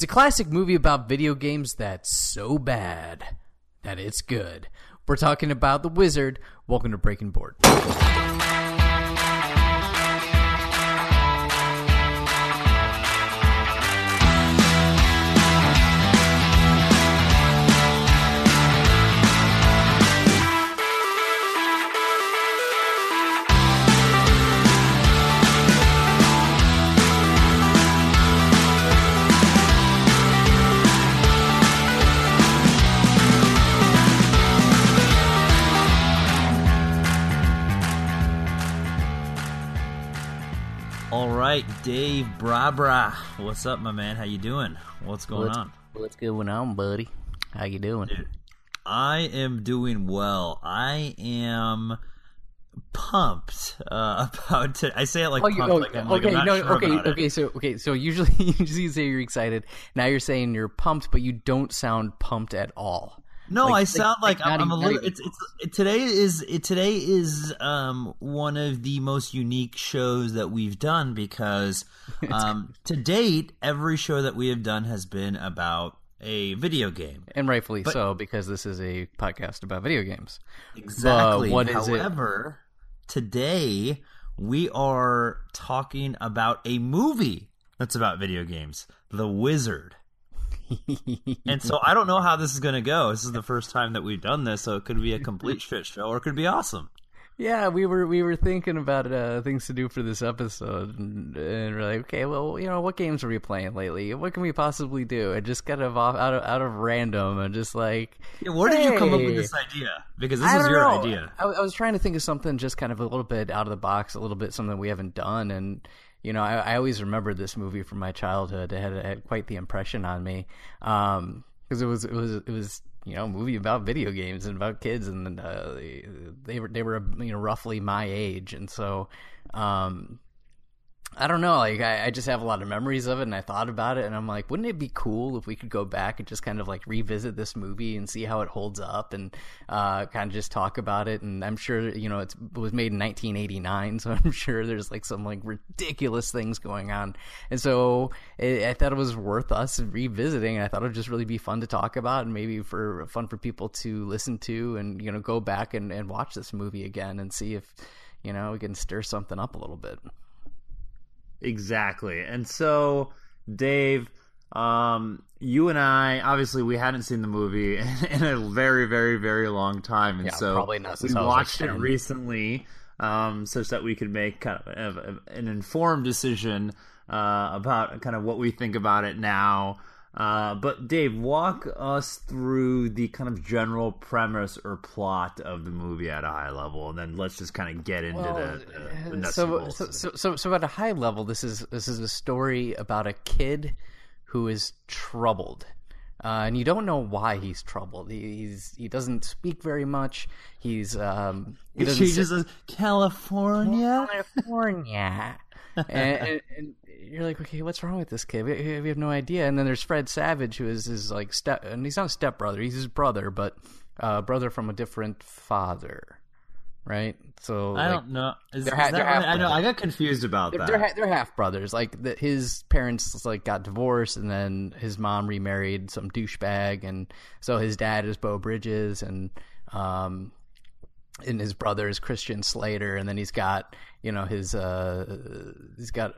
It's a classic movie about video games that's so bad that it's good. We're talking about The Wizard. Welcome to Breaking Board. Dave Brabra. What's up, my man? How you doing? What's going What's, on? what's going on, buddy? How you doing? I am doing well. I am pumped uh, about. To, I say it like Oh, you, pumped, oh, like okay, no, sure okay, it. okay. So, okay, so usually, usually you say you're excited. Now you're saying you're pumped, but you don't sound pumped at all. No, Like- I sound like like, I'm, I'm a little. It's, it's it, today is it, today is um one of the most unique shows that we've done because um to date every show that we have done has been about a video game. And rightfully But- so, because this is a podcast about video games. Exactly. what is it? However, today we are talking about a movie that's about video games, The Wizard. And so I don't know how this is going to go. This is the first time that we've done this, so it could be a complete shit show or it could be awesome. Yeah, we were we were thinking about uh, things to do for this episode, and, and we're like, okay, well, you know, what games are we playing lately? What can we possibly do? And just kind of off out of out of random, and just like, Yeah, where did you come up with this idea? Because this is your know. idea. I, I was trying to think of something just kind of a little bit out of the box, a little bit something we haven't done, and you know, I, I always remembered this movie from my childhood. It had, it had quite the impression on me because it was it was it was you know a movie about video games and about kids, and uh, they, they were they were you know roughly my age, and so. Um, I don't know. Like, I, I just have a lot of memories of it, and I thought about it, and I'm like, wouldn't it be cool if we could go back and just kind of like revisit this movie and see how it holds up, and uh, kind of just talk about it? And I'm sure, you know, it was made in 1989, so I'm sure there's like some like ridiculous things going on, and so it, I thought it was worth us revisiting, and I thought it would just really be fun to talk about, and maybe for fun for people to listen to, and you know, go back and, and watch this movie again and see if you know we can stir something up a little bit. Exactly. And so, Dave, um, you and I, obviously, we hadn't seen the movie in a very, very, very long time, and Yeah, so probably not since we was, like, watched it recently, um, such that we could make kind of an informed decision uh, about kind of what we think about it now. Uh, but Dave, walk us through the kind of general premise or plot of the movie at a high level, and then let's just kind of get into the, the, the nuts and so, bolts. so, so, so, so at a high level, this is this is a story about a kid who is troubled, uh, and you don't know why he's troubled. He, he's he doesn't speak very much. He's um, he doesn't She sit- just says California. California. And, and, and you're like, okay, what's wrong with this kid? We, we have no idea. And then there's Fred Savage, who is his like step, and he's not a stepbrother. He's his brother, but uh, brother from a different father, right? So I like, don't know. Is, they're is that they're right? I know. I got confused about they're that. they're, ha- they're half brothers. Like the, his parents like got divorced, and then his mom remarried some douchebag, and so his dad is Beau Bridges, and um, and his brother is Christian Slater, and then he's got you know his uh he's got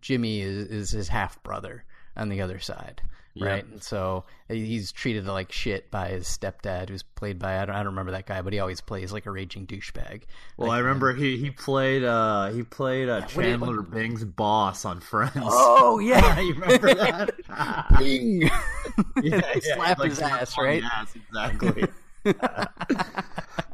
Jimmy is, is his half brother on the other side. Right, and so he's treated like shit by his stepdad, who's played by I don't, I don't remember that guy, but he always plays like a raging douchebag. well, I remember he he played uh he played uh, do you- Chandler Bing's boss on Friends. Oh yeah, you remember that? Bing. yeah, Slap like his ass, right? ass, exactly.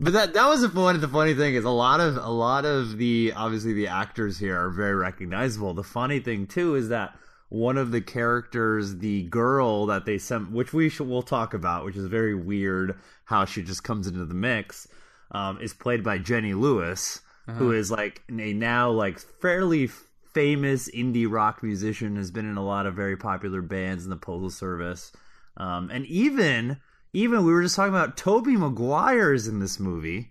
But that that was the funny the funny thing is a lot of a lot of the obviously the actors here are very recognizable. The funny thing too is that one of the characters, the girl that they sent, which we should, we'll talk about, which is very weird how she just comes into the mix, um, is played by Jenny Lewis, who is like a now like fairly famous indie rock musician, has been in a lot of very popular bands in the Postal Service, um, and even even we were just talking about Tobey Maguire is in this movie.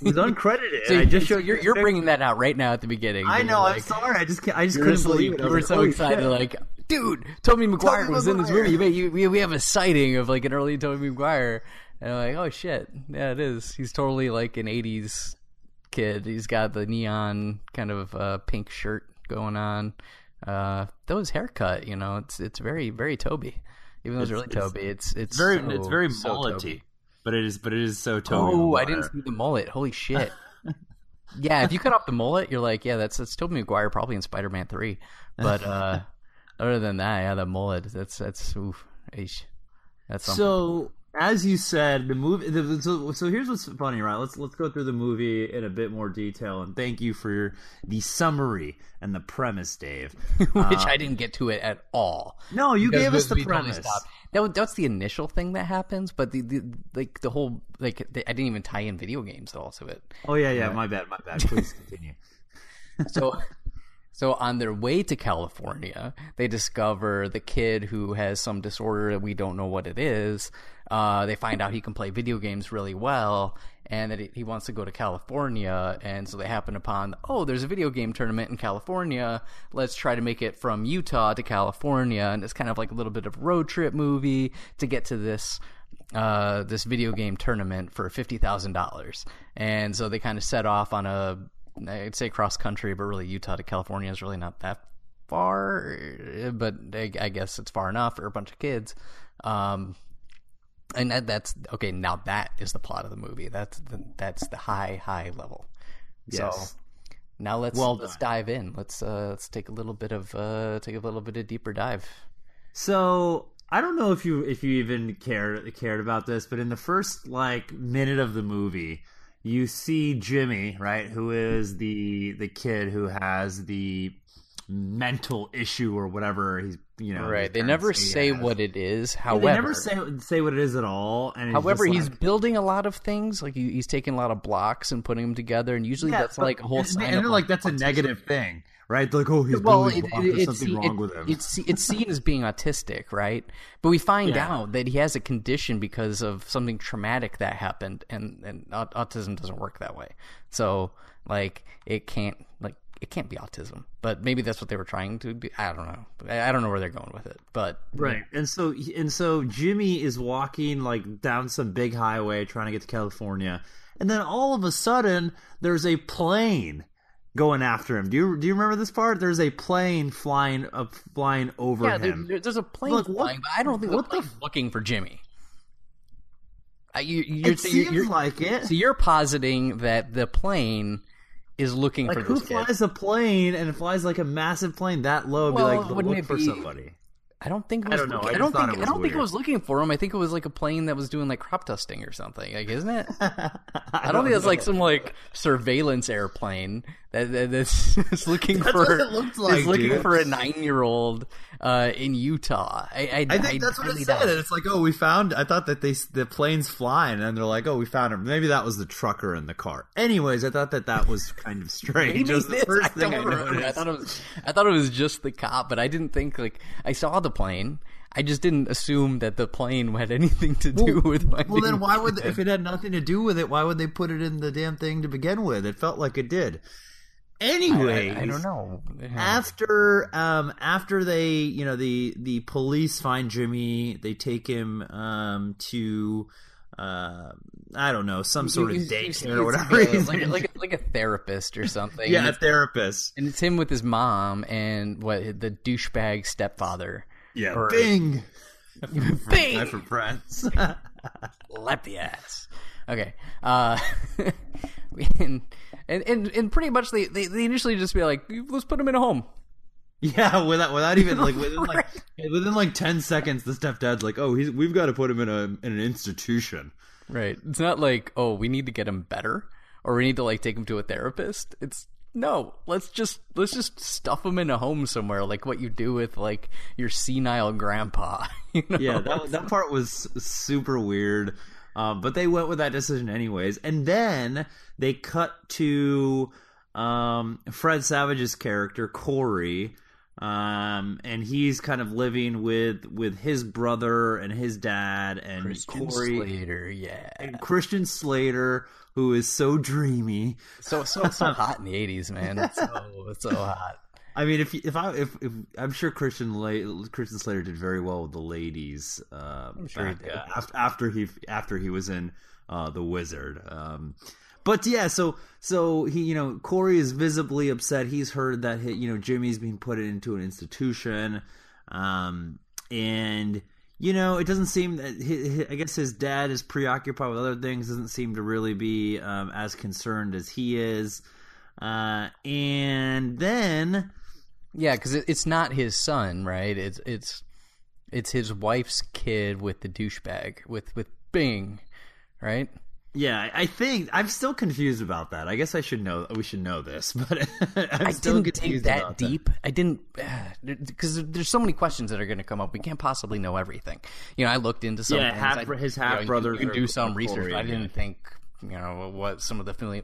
He's uncredited. So, I just showed you're, you you're bringing that out right now at the beginning. I know. like, I'm sorry. I just can't, I just couldn't believe it. You were like, so excited, shit." like, dude, Tobey Maguire Tobey was in this Maguire. movie. You- We, we have a sighting of like an early Tobey Maguire. And I'm like, oh shit, yeah, it is. He's totally like an '80s kid. He's got the neon kind of uh, pink shirt going on. Uh, though his haircut, you know, it's it's very very Tobey. Even though it's, really Tobey, it's it's very so- it's very so mullety, Tobey. but it is but it is so Tobey. Oh, I didn't see the mullet. Holy shit. yeah, if you cut off the mullet, you're like, yeah, that's that's Tobey Maguire probably in Spider Man three. But uh other than that, yeah, the mullet, that's that's oof. Eesh. That's something. So as you said, the movie. The, so, so here's what's funny, right? Let's let's go through the movie in a bit more detail, and thank you for your, the summary and the premise, Dave. which I um, didn't get to it at all. No, you gave us the totally premise. stopped. That that's the initial thing that happens, but the, the like the whole like the, I didn't even tie in video games at all to it. Oh yeah, yeah. Uh, my bad, my bad. Please continue. So, so on their way to California, they discover the kid who has some disorder that we don't know what it is. Uh, they find out he can play video games really well, and that he, wants to go to California. And so they happen upon, oh, there's a video game tournament in California. Let's try to make it from Utah to California, and it's kind of like a little bit of road trip movie to get to this uh, this video game tournament for fifty thousand dollars, and so they kind of set off on a I'd say cross country, but really Utah to California is really not that far, but I, I guess it's far enough for a bunch of kids. Um, and that, that's okay. Now that is the plot of the movie. That's the, that's the high high level. Yes. So now let's Well let's dive in. Let's uh, let's take a little bit of uh, take a little bit of deeper dive. So I don't know if you if you even cared cared about this, but in the first like minute of the movie, you see Jimmy, right, who is the the kid who has the mental issue or whatever he's you know. Right. They never say what it is. However, they never say say what it is at all. And However, he's like- building a lot of things. Like he, he's taking a lot of blocks and putting them together, and usually Yeah, that's like a whole and, and like that's a negative thing, right? Like oh he's Well, it, it, there's it's, something it- wrong with him. it's it's seen as being autistic, right? But we find Yeah. out that he has a condition because of something traumatic that happened, and and autism doesn't work that way. So like it can't like it can't be autism, but maybe that's what they were trying to be. I don't know. I, I don't know where they're going with it, but Right. And so and so Jimmy is walking like down some big highway trying to get to California. And then all of a sudden there's a plane going after him. Do you do you remember this part? There's a plane flying up flying over Yeah, him. there- there's a plane Look, what- flying, but I don't think what the plane's looking for Jimmy. Uh, you, you're, it you're, seems you're, like it. so you're positing that the plane is looking like for who this kid. flies a plane and it flies like a massive plane that low Well, be like wouldn't look it for be- somebody. I don't think. It I don't know. looking- I I, don't think. I was don't think it was looking for him. I think it was like a plane that was doing like crop dusting or something. Like, isn't it? I, I don't think it's like some like surveillance airplane that's, that's looking That's for what it looked like, is looking dude. for a nine year old uh, in Utah. I, I, I think that's what it said. it's like, oh, we found. I thought that they the plane's flying, and they're like, oh, we found him. Maybe that was the trucker in the car. Anyways, I thought that that was kind of strange. Maybe was the first I thing I noticed. I thought it was. I thought it was just the cop, but I didn't think like I saw the plane. I just didn't assume that the plane had anything to do with. well, then why would the if it had nothing to do with it? Why would they put it in the damn thing to begin with? It felt like it did. Anyway, I, I don't know. after um after they you know the the police find Jimmy they take him um to uh I don't know some sort of you- you daycare or whatever he's like, like, a, like a therapist or something. yeah a therapist and it's him with his mom and what the douchebag stepfather. yeah or- Bing Bing! Hi for friends Lap the ass. Okay. Uh, and, and and pretty much they, they they initially just be like, let's put him in a home. yeah without without even like within like within like ten seconds the stepdad's like oh he's we've got to put him in a in an institution Right. It's not like, oh, we need to get him better or we need to like take him to a therapist. It's no, let's just let's just stuff him in a home somewhere, like what you do with like your senile grandpa. You know? yeah that that part was super weird um, but they went with that decision anyways and then they cut to um, fred savage's character corey um, and he's kind of living with with his brother and his dad and Christian corey Slater, yeah. and christian slater who is so dreamy So so so hot in the eighties, man. It's so it's so hot. I mean, if if I if, if I'm sure Christian La- Christian Slater did very well with the ladies. Uh, sure he back, did. uh, after, after he after he was in uh, the Wizard. Um, but yeah, so so he you know Corey is visibly upset. He's heard that he, you know Jimmy's being put into an institution, um, and you know it doesn't seem that I guess his dad is preoccupied with other things. Doesn't seem to really be um, as concerned as he is. Uh, and then Yeah, because it, it's not his son, right? It's it's it's his wife's kid with the douchebag with with Bing, right? Yeah, I- think I'm still confused about that. I guess I should know. We should know this, but I'm I still didn't dig confused that deep. I didn't because there's so many questions that are going to come up. We can't possibly know everything. You know, I looked into some. Yeah, half- I- his you know, half-brothers You can do some research. but I didn't think you know what some of the familiar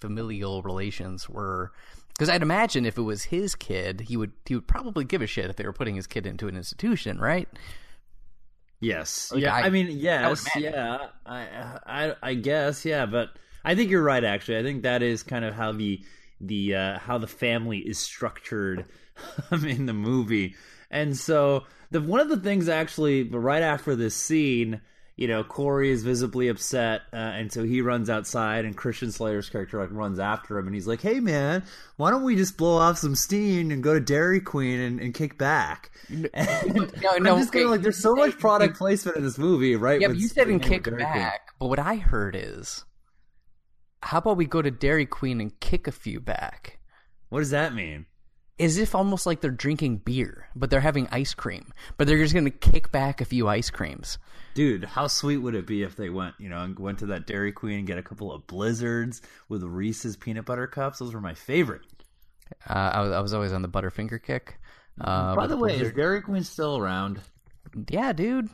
familial relations were. Because I'd imagine if it was his kid, he would he would probably give a shit if they were putting his kid into an institution, right? Yes. Like, yeah. I- I, mean, yes. imagine. Yeah. I, I. I guess. Yeah. But I think you're right. Actually, I think that is kind of how the the uh, how the family is structured in the movie. And so the one of the things actually right after this scene. You know, Corey is visibly upset, uh, and so he runs outside, and Christian Slater's character like runs after him, and he's like, "Hey, man, why don't we just blow off some steam and go to Dairy Queen and, and kick back?" No, no, I'm just of like, there's so much product placement in this movie, right? Yeah, but you said and kick Dairy Queen. back. But what I heard is, how about we go to Dairy Queen and kick a few back? What does that mean? As if almost like they're drinking beer, but they're having ice cream. But they're just going to kick back a few ice creams. Dude, how sweet would it be if they went, you know, and went to that Dairy Queen and get a couple of blizzards with Reese's peanut butter cups? Those were my favorite. Uh, I, was, I was always on the Butterfinger kick. Uh, By the way, is Dairy Queen still around? yeah, dude.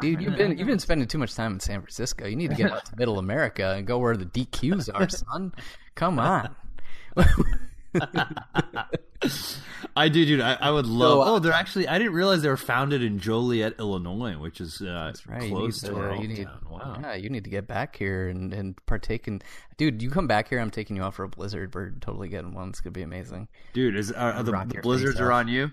Dude, you've been you've been spending too much time in San Francisco. You need to get out to Middle America and go where the DQs are, son. Come on. I do, dude. I, I would love. uh, oh, they're actually. I didn't realize they were founded in Joliet, Illinois, which is uh, Right, close you to need, our uh, you need, hometown. Wow. yeah, you need to get back here and, and partake in. Dude, you come back here, I'm taking you out for a blizzard. We're totally getting one. It's gonna be amazing. Dude, is are, are the, the blizzards are on you?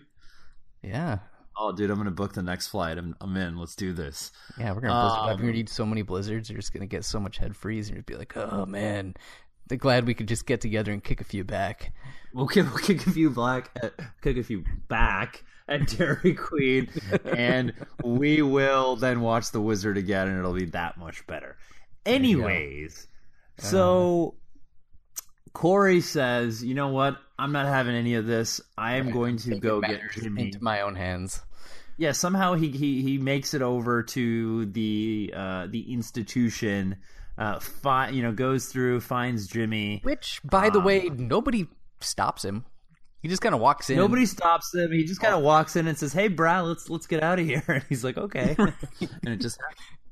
Yeah, Oh, dude, I'm gonna book the next flight. I'm, I'm in. Let's do this. yeah, we're gonna blizzard. Um, up. You're gonna eat so many blizzards. You're just gonna get so much head freeze, and you'll be like, oh man. They're glad we could just get together and kick a few back. We'll kick, we'll kick a few black, uh, kick a few back at Dairy Queen, and we will then watch The Wizard again, and it'll be that much better. Anyways, so Corey says, "You know what? I'm not having any of this. I am going to go get Jimmy." into my own hands. yeah, somehow he he he makes it over to the uh, the institution. Uh, fi- you know, goes through, finds Jimmy. Which, by the Um, way, nobody stops him. He just kind of walks in. Nobody stops him. He just kind of walks in and says, "Hey, Brad, let's let's get out of here." And he's like, "Okay," and it just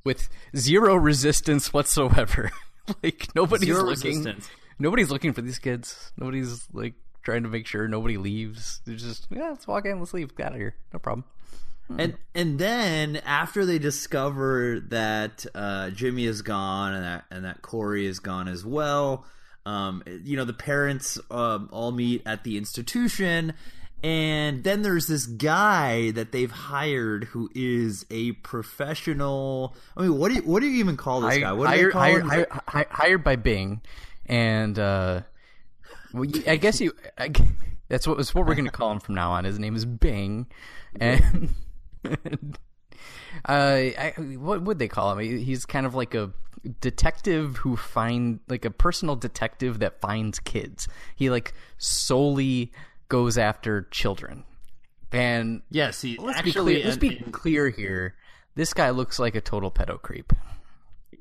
with zero resistance whatsoever. like nobody's Zero looking. resistance. Nobody's looking for these kids. Nobody's like trying to make sure nobody leaves. They're just yeah, let's walk in, let's leave, get out of here, no problem. And and then after they discover that uh, Jimmy is gone and that and that Corey is gone as well, um, you know the parents um, all meet at the institution, and then there's this guy that they've hired who is a professional. I mean, what do you what do you even call this guy? What hired, hired, hired, hired by Bing, and uh, well, I guess you. I, that's what that's what we're going to call him from now on. His name is Bing, and. Uh, I, what would they call him? He's kind of like a detective who find like a personal detective that finds kids. He like solely goes after children. And Yes, he let's actually be clear, let's be and clear here. This guy looks like a total pedo creep.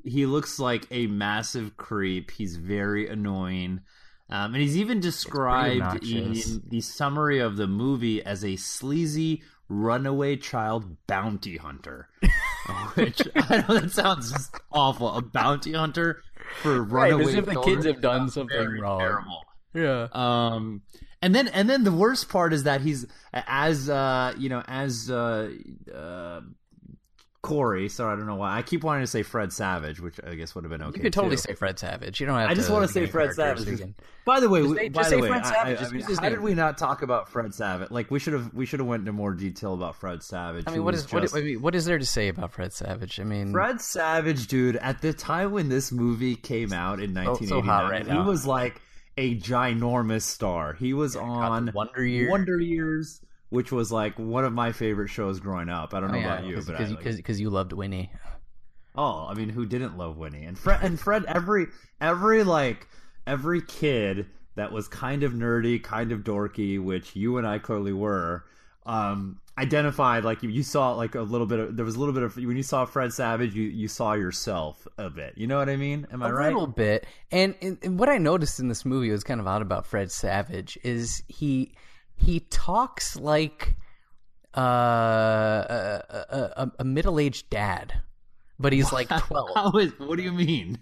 he looks like a massive creep. He's very annoying. Um, and he's even described in the summary of the movie as a sleazy runaway child bounty hunter. Which I know that sounds awful. A bounty hunter for runaway as if the kids have done something wrong. Terrible. Yeah. Um, and then and then the worst part is that he's as uh you know as uh, uh Corey. Sorry, I don't know why. I keep wanting to say Fred Savage, which I guess would have been okay. You could totally too. say Fred Savage. You don't have. I just to want to say Fred Savage. again. By the way, Just we- say- by the way, I- I, mean, how name. did we not talk about Fred Savage? Like we should have, we should have went into more detail about Fred Savage. I mean, what is what, just- I mean, what is there to say about Fred Savage? I mean, Fred Savage, dude, at the time when this movie came out in so 1989, hot right he was like a ginormous star. He was got on Wonder Year. Wonder Years, which was like one of my favorite shows growing up. I don't know about you, but I, like- because you loved Winnie. Oh, I mean, who didn't love Winnie? And Fred and Fred every every like every kid that was kind of nerdy, kind of dorky, which you and I clearly were, um, identified like you, you saw like a little bit of there was a little bit of when you saw Fred Savage, you you saw yourself a bit. You know what I mean? Am I a right? A little bit. And, and, and what I noticed in this movie was kind of odd about Fred Savage is he he talks like uh, a, a, a, a middle aged dad, but he's like twelve. How is? What do you mean?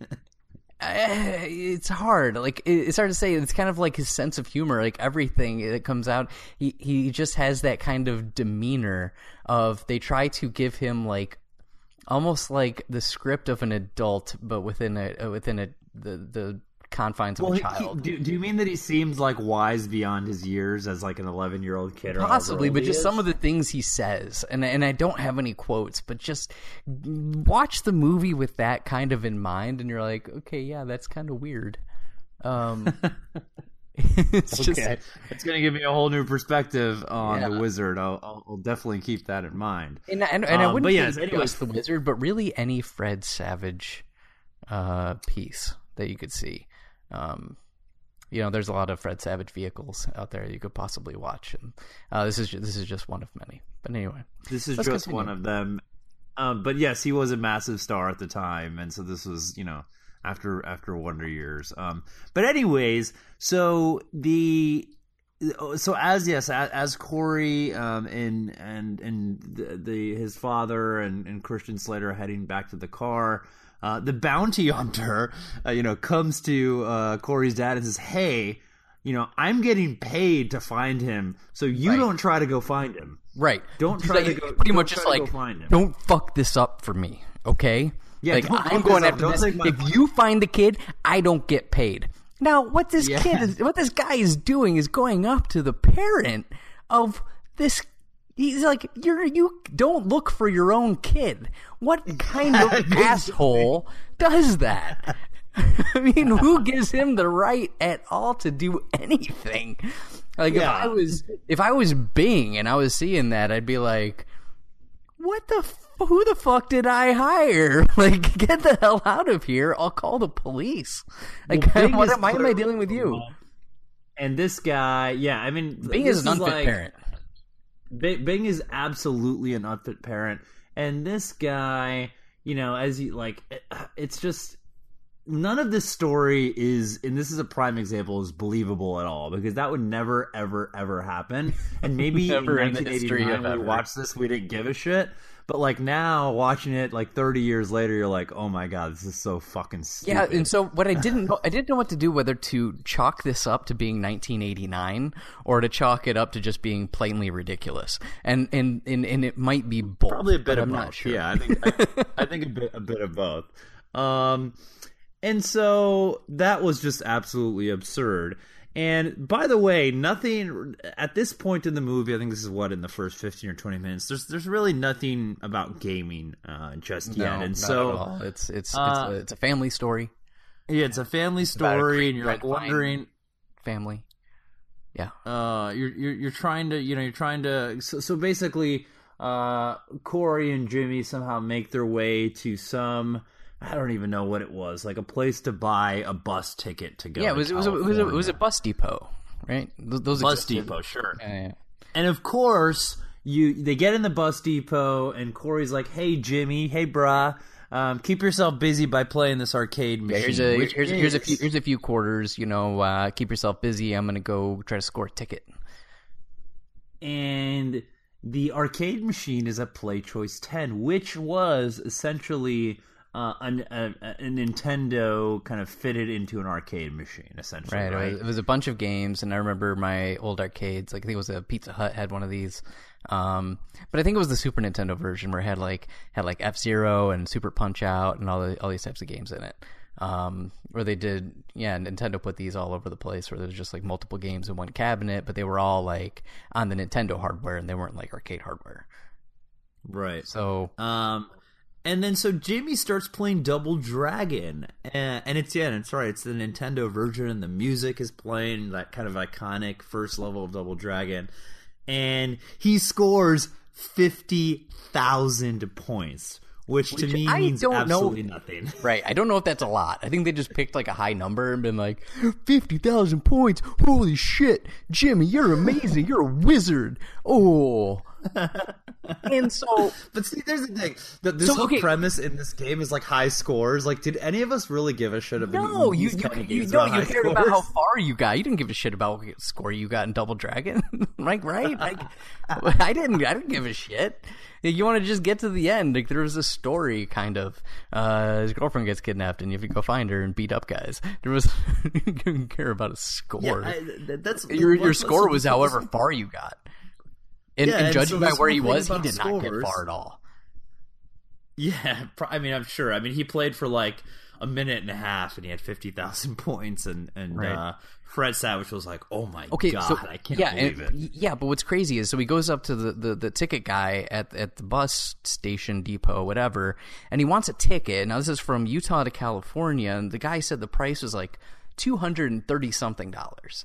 Eh, it's hard. Like it's hard to say. It's kind of like his sense of humor. Like everything that comes out, he he just has that kind of demeanor of they try to give him like almost like the script of an adult, but within a within a the the confines of Well, a he- child. do, do you mean that he seems like wise beyond his years as like an 11 year old kid? Possibly, but just is? some of the things he says, and and I don't have any quotes, but just watch the movie with that kind of in mind, and you're like, okay, yeah, that's kind of weird. Um, it's just Okay, it's gonna give me a whole new perspective on Yeah. the wizard. I'll, I'll, I'll definitely keep that in mind. And, and, and I Um, wouldn't but say yes, just anyways. the wizard, but really any Fred Savage uh, piece that you could see. Um, you know, there's a lot of Fred Savage vehicles out there you could possibly watch, and uh, this is ju- this is just one of many. But anyway, This is just continue. one of them. Um, but yes, he was a massive star at the time, and so this was, you know, after after Wonder Years. Um, but anyways, so the so as yes as, as Corey um, and and and the, the his father and, and Christian Slater are heading back to the car. Uh, the bounty hunter, uh, you know, comes to uh, Corey's dad and says, "Hey, you know, I'm getting paid to find him, so you Right. don't try to go find him." right? Don't try like- to go- Pretty much just like, find him. don't fuck this up for me, okay? Yeah, like I'm going after this. If you find the kid, I don't get paid. Now, what this Yeah. kid is, what this guy is doing is going up to the parent of this. He's like, you're you don't look for your own kid. What kind of asshole does that? I mean, who gives him the right at all to do anything? Like if I was if I was Bing and I was seeing that, I'd be like, "What the? F- who the fuck did I hire? Like, get the hell out of here! I'll call the police. Like, Bing what, why am I dealing with you? Uh, and this guy, yeah, I mean, Bing is an unfit like- parent. Bing, Bing is absolutely an unfit parent, and this guy, you know, as he like, it- it's just none of this story is, and this is a prime example, is believable at all because that would never, ever, ever happen. And maybe in Never in the history 1989 we watched this, we didn't give a shit. But like now, watching it like 30 years later, you're like, oh my god, this is so fucking stupid. Yeah, and so what I didn't know, I didn't know what to do whether to chalk this up to being 1989 or to chalk it up to just being plainly ridiculous. And and and, and it might be both. Probably a bit of I'm both. not sure. Yeah, I think I, I think a bit a bit of both. Um, and so that was just absolutely absurd. And by the way, nothing at this point in the movie. I think this is what in the first fifteen or twenty minutes. There's there's really nothing about gaming uh, just No, yet. And not so at all. it's it's uh, it's, a, it's a family story. yeah, it's a family a story, great and you're like wondering. Family. Yeah. uh you're you're you're trying to you know you're trying to so, so basically uh Corey and Jimmy somehow make their way to some I don't even know what it was like a place to buy a bus ticket to go Yeah, it to was it was a, it was a, it was a bus depot, right? Those, those bus existed. depot sure Yeah, yeah. and of course you they get in the bus depot and Corey's like hey Jimmy hey brah um, keep yourself busy by playing this arcade Yeah, machine here's a here's, here's a few here's a few quarters. You know, uh, keep yourself busy. I'm gonna go try to score a ticket. and the arcade machine is a PlayChoice-10 which was essentially uh, a, a, a Nintendo kind of fitted into an arcade machine, essentially. Right. Right. It, was, it was a bunch of games, and I remember my old arcades. Like I think it was a Pizza Hut had one of these. Um, but I think it was the Super Nintendo version where it had like had like F Zero and Super Punch Out and all the, all these types of games in it. Um, where they did, yeah, Nintendo put these all over the place, where there's just like multiple games in one cabinet, but they were all like on the Nintendo hardware and they weren't like arcade hardware. Right. So Um, and then so Jimmy starts playing Double Dragon, and, and it's yeah, and it's right. It's the Nintendo version, and the music is playing that kind of iconic first level of Double Dragon, and he scores fifty thousand points, which, to me I means don't know- absolutely nothing. Right. I don't know if that's a lot. I think they just picked like a high number and been like, 50,000 points. Holy shit. Jimmy, you're amazing. You're a wizard. Oh. and so, But see, there's the thing. The, this So, whole okay. premise in this game is like high scores. Like, did any of us really give a shit about no, you, you, you, no, about you cared about how far you got. You didn't give a shit about what score you got in Double Dragon. like, right? Like, I didn't, I didn't give a shit. You want to just get to the end. Like, there was a story, kind of. Uh, his girlfriend gets kidnapped and you have to go find her and beat up guys. There was, you didn't care about a score. Yeah, I, that's your your score was however far you got. And, Yeah, and and judging so by where he was, he did not get far at all. Yeah, I mean, I'm sure. I mean, he played for like a minute and a half, and he had fifty thousand points, and and Right. uh, Fred Savage was like, "Oh my Okay, god, so I can't yeah, believe and- it." yeah, but what's crazy is so he goes up to the, the, the ticket guy at at the bus station depot, whatever, and he wants a ticket. Now this is from Utah to California, and the guy said the price was like two hundred and thirty something dollars,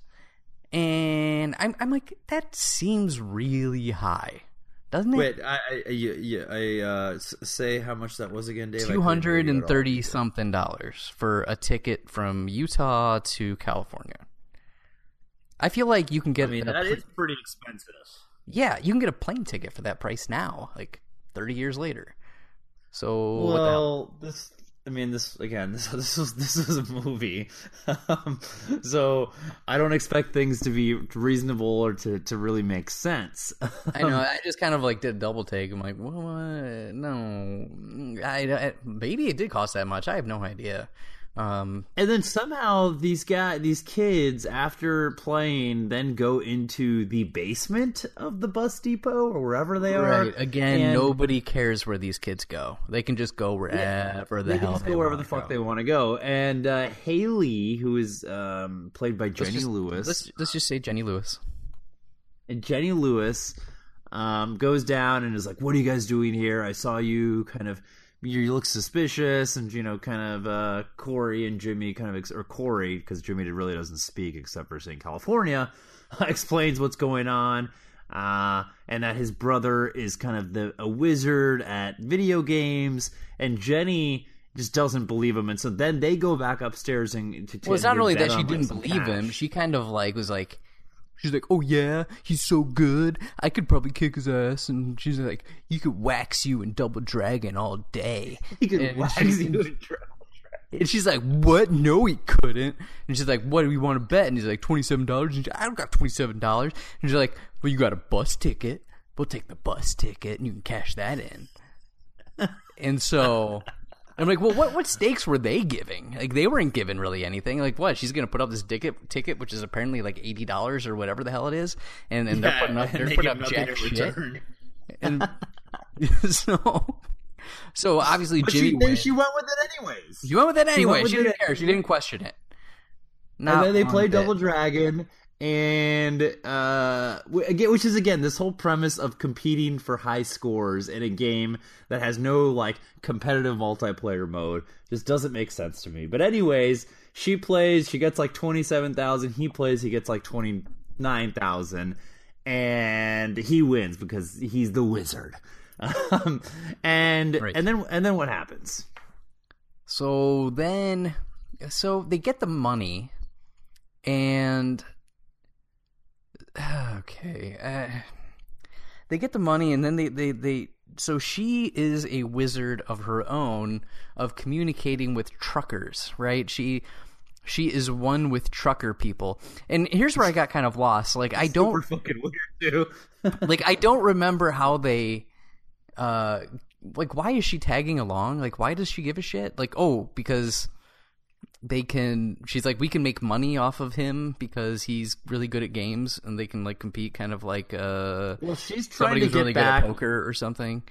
and I'm I'm like that seems really high, doesn't it? Wait, I, I, you, I uh, say how much that was again, Dave? I Two hundred and thirty something dollars for a ticket from Utah to California. I feel like you can I get mean, that pl- is pretty expensive. yeah, you can get a plane ticket for that price now, like thirty years later. So what the hell? Well, this. I mean, this again. This this was this was a movie, um, so I don't expect things to be reasonable or to, to really make sense. I know. I just kind of like did a double take. I'm like, what? No, I, I maybe it did cost that much. I have no idea. Um, And then somehow these guy, these kids, after playing, then go into the basement of the bus depot or wherever they are. right. Again, and nobody cares where these kids go. They can just go wherever the They hell can just they go wherever the fuck go. they want to go. And uh, Haley, who is um, played by Jenny just- Lewis, Let's let's just say Jenny Lewis. and Jenny Lewis um, goes down and is like, "What are you guys doing here? I saw you kind of." You look suspicious, and you know, kind of uh, Corey and Jimmy, kind of, ex- or Corey, because Jimmy really doesn't speak except for saying California, explains what's going on, uh, and that his brother is kind of the a wizard at video games, and Jenny just doesn't believe him, and so then they go back upstairs and to, to Well, it's not only that she didn't believe him. She kind of like was like, she's like, "Oh yeah, he's so good. I could probably kick his ass." And she's like, "You could wax you in Double Dragon all day." He could And wax you in dragon." And she's like, "What? No, he couldn't." And she's like, "What do we want to bet?" And he's like, 27 dollars." And she's I don't got twenty seven dollars. And she's like, "Well, you got a bus ticket. We'll take the bus ticket, and you can cash that in." and so. I'm like, well, what what stakes were they giving? Like, they weren't giving really anything. Like, what? She's gonna put up this ticket, ticket, which is apparently like eighty dollars or whatever the hell it is, and and they're putting up, and they're putting up jack shit. return. And so, so obviously But Jimmy she, then wins. she went with it anyways. She went with it anyway. with She didn't care. She didn't question it. and then they one play bit. Double Dragon, and uh, again, which is again this whole premise of competing for high scores in a game that has no like competitive multiplayer mode just doesn't make sense to me. But anyways, she plays. She gets like twenty seven thousand. He plays. He gets like twenty nine thousand, and he wins because he's the wizard. Um, and Right. and then and then what happens? So then, so they get the money, and okay, uh, they get the money, and then they they they. So she is a wizard of her own of communicating with truckers, right? She she is one with trucker people, and here's where I got kind of lost. Like I don't Super fucking weird too. like I don't remember how they uh, like why is she tagging along? Like why does she give a shit? Like oh because they can she's like we can make money off of him because he's really good at games and they can like compete kind of like uh well she's trying somebody to who's get really back good at poker or something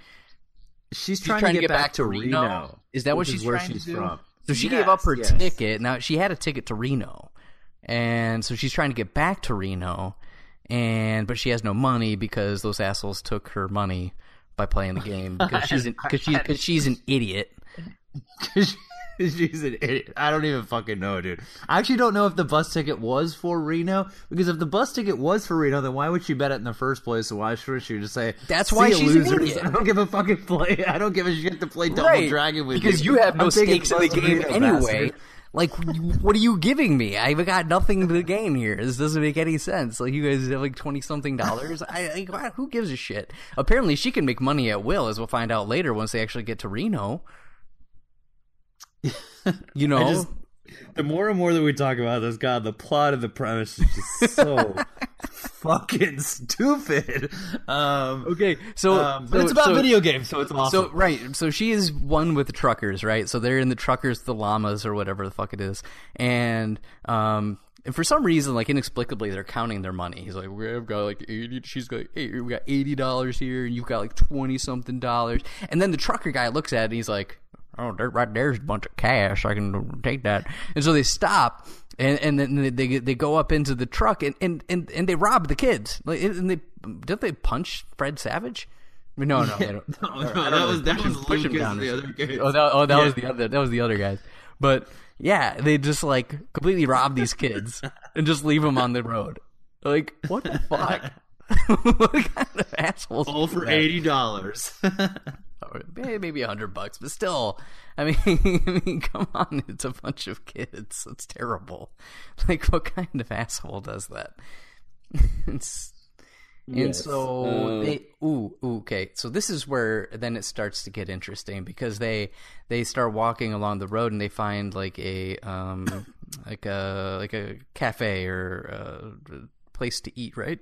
she's trying, to, get back, to Reno. Is that what she's where trying to she's do? from So she Yes, gave up her yes. ticket. Now she had a ticket to Reno, and so she's trying to get back to Reno, and but she has no money because those assholes took her money by playing the game because she's an, cause she's cause she's an idiot. She's an idiot. I don't even fucking know, dude. I actually don't know if the bus ticket was for Reno because if the bus ticket was for Reno, then why would she bet it in the first place? So why should she just say That's why she's an losers. idiot." I don't give a fucking play. I don't give a shit to play Double Right, Dragon with because you. you have no I'm stakes in the game Reno, anyway. bastard. Like, what are you giving me? I've got nothing to gain here. This doesn't make any sense. Like, you guys have like twenty something dollars. I like, who gives a shit? Apparently, she can make money at will, as we'll find out later once they actually get to Reno. You know, just, the more and more that we talk about this, God, the plot of the premise is just so fucking stupid. Um, okay. So, um, but so- it's about so- video games, so it's awesome. So right, so she is one with the truckers, right? So they're in the truckers, the llamas, or whatever the fuck it is, and um, and for some reason, like inexplicably, they're counting their money. He's like, we've got like eighty. She's got, hey, we got eighty dollars here, and you've got like twenty something dollars. And then the trucker guy looks at it, and he's like, oh, there, right there's a bunch of cash. I can take that. And so they stop. And, and then they- they they go up into the truck and, and, and, and they rob the kids. Like and they didn't they punch Fred Savage? No, no, they don't. no, no, that was that push was him- push him down the other kid. Oh, that, oh, that Yeah. was the other. That was the other guys. But yeah, they just like completely rob these kids and just leave them on the road. Like what the fuck? what kind of assholes? all for eighty dollars. Or maybe a hundred bucks, but still, I mean, I mean, come on, it's a bunch of kids. It's terrible. Like, what kind of asshole does that? it's, and so Uh, they, ooh, ooh, okay. So this is where then it starts to get interesting because they they start walking along the road and they find like a um like a like a cafe or a place to eat, right?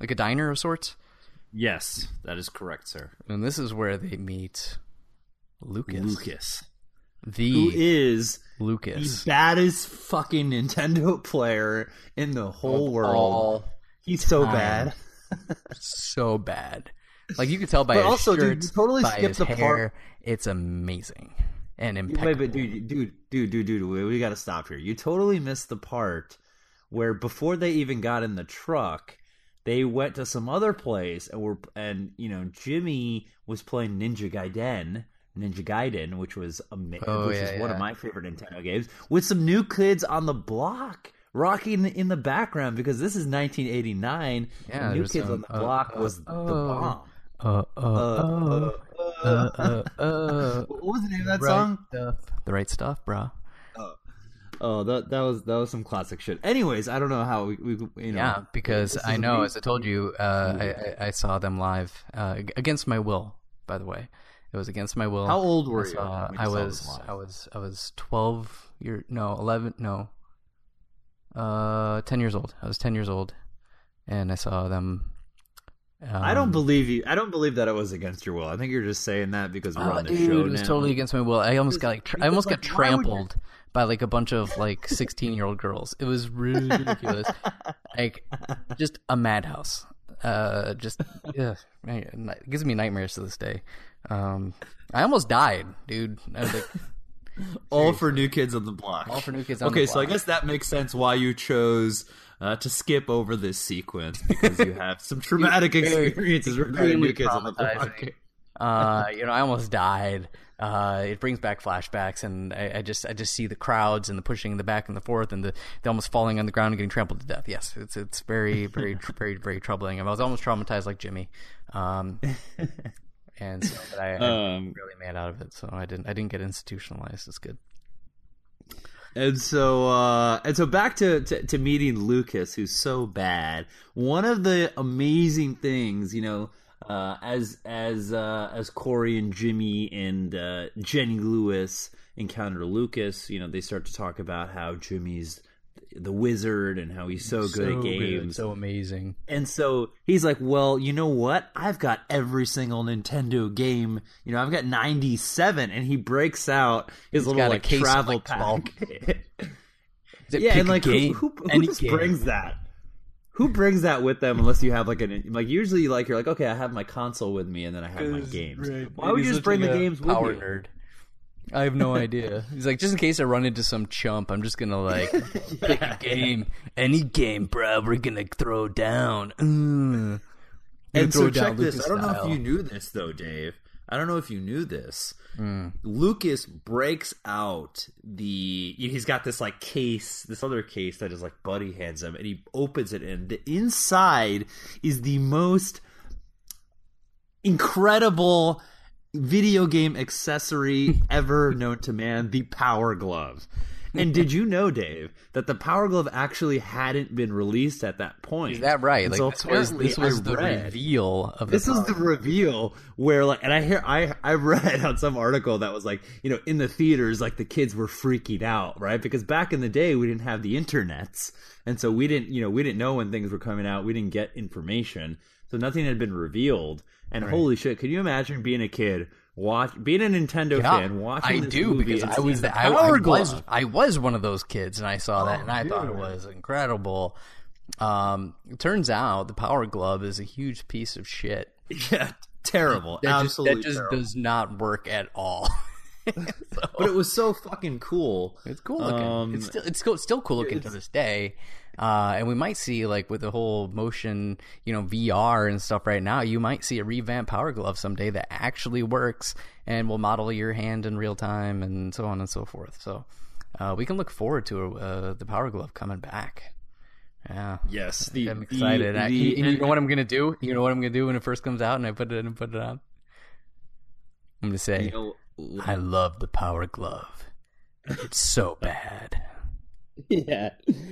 Like a diner of sorts. Yes, that is correct, sir. And this is where they meet Lucas. Lucas, The who is Lucas. the baddest fucking Nintendo player in the whole world. All He's so bad. so bad. Like you could tell by But his also, dude, you totally by skipped his the hair. part- It's amazing and impeccable. Wait, but dude, dude, dude, dude, dude, we, we got to stop here. You totally missed the part where before they even got in the truck, they went to some other place and were and you know Jimmy was playing Ninja Gaiden. Ninja Gaiden, which was ama- Oh, which yeah, is one of my favorite Nintendo games, with some new kids on the block rocking in the background because this is 1989. Yeah, new kids on the uh, block uh, was the oh. bomb. uh, uh, uh, uh, uh, uh, What was the name of that song? stuff. The right stuff, bro. Oh, that that was that was some classic shit. Anyways, I don't know how we, we you know. Yeah, because I know, me- as I told you, uh, I, I, I saw them live uh, against my will. By the way, it was against my will. How old were I you saw- when you I was, live? I was, I was twelve. Year, no, eleven. No, uh, ten years old. I was ten years old, and I saw them. Um, I don't believe you. I don't believe that it was against your will. I think you're just saying that because we're Oh, on the dude, show it was now. totally against my will. I almost got like, tra- I almost like, got why would you- trampled by like a bunch of like sixteen year old girls. It was really ridiculous, like just a madhouse. Uh, just yeah, it gives me nightmares to this day. Um, I almost died, dude. I was like, all for new kids on the block. All for New Kids on the block. okay, so I guess that makes sense why you chose uh, to skip over this sequence because you have some traumatic experiences regarding new kids on the block. Uh, you know, I almost died. Uh, it brings back flashbacks, and I, I just I just see the crowds and the pushing in the back and the forth, and the, the almost falling on the ground and getting trampled to death. Yes, it's it's very very tr- very very troubling. I was almost traumatized like Jimmy, um, and so but I, I Um, really mad out of it. So I didn't I didn't get institutionalized. It's good. And so, uh, and so back to, to to meeting Lucas, who's so bad. One of the amazing things, you know, uh, as as uh, as Corey and Jimmy and uh, Jenny Lewis encounter Lucas, you know, they start to talk about how Jimmy's the wizard and how he's so good so at games. good, so amazing. And so he's like, "Well, you know what? I've got every single Nintendo game. You know, I've got 97." And he breaks out his He's little like travel like, pack. Is it yeah, and like who, game? who, who Any just game. brings that? Who brings that with them unless you have like an like usually like you're like okay I have my console with me and then I have my games. Why would you just bring the games with power you? nerd. I have no idea. He's like, just in case I run into some chump, I'm just gonna like pick a game, any game, bro. We're gonna throw down. Mm. And throw so down check this. Lucas I don't know if you knew this though, Dave. I don't know if you knew this. Hmm. Lucas breaks out the. He's got this like case, this other case that is like Buddy hands him, and he opens it, and the inside is the most incredible video game accessory ever known to man: the Power Glove. And did you know, Dave, that the Power Glove actually hadn't been released at that point? Is that right? And Like so this was this was the reveal of the this is the reveal where like and i hear i i read on some article that was like you know in the theaters like the kids were freaking out right? Because back in the day we didn't have the internets. And so we didn't you know we didn't know when things were coming out. We didn't get information. So nothing had been revealed. And holy shit can you imagine being a kid watch being a nintendo Yeah, fan watching I this do movie because I was the I, I was I was one of those kids and I saw that Oh, and I thought it was incredible. Um, it turns out the Power Glove is a huge piece of shit. yeah terrible That just, absolutely that just terrible. does not work at all. but it was so fucking cool It's cool looking. Um, it's still it's cool, still cool looking to this day. Uh, and we might see like with the whole motion, you know, VR and stuff right now, you might see a revamped Power Glove someday that actually works and will model your hand in real time and so on and so forth. So uh, we can look forward to uh, the Power Glove coming back. Yeah, yes the, I'm the- excited. I- the- and you know what I'm gonna do? You know what I'm gonna do when it first comes out and I put it in and put it on? I'm gonna say, you know, I love the Power Glove. It's so bad. yeah,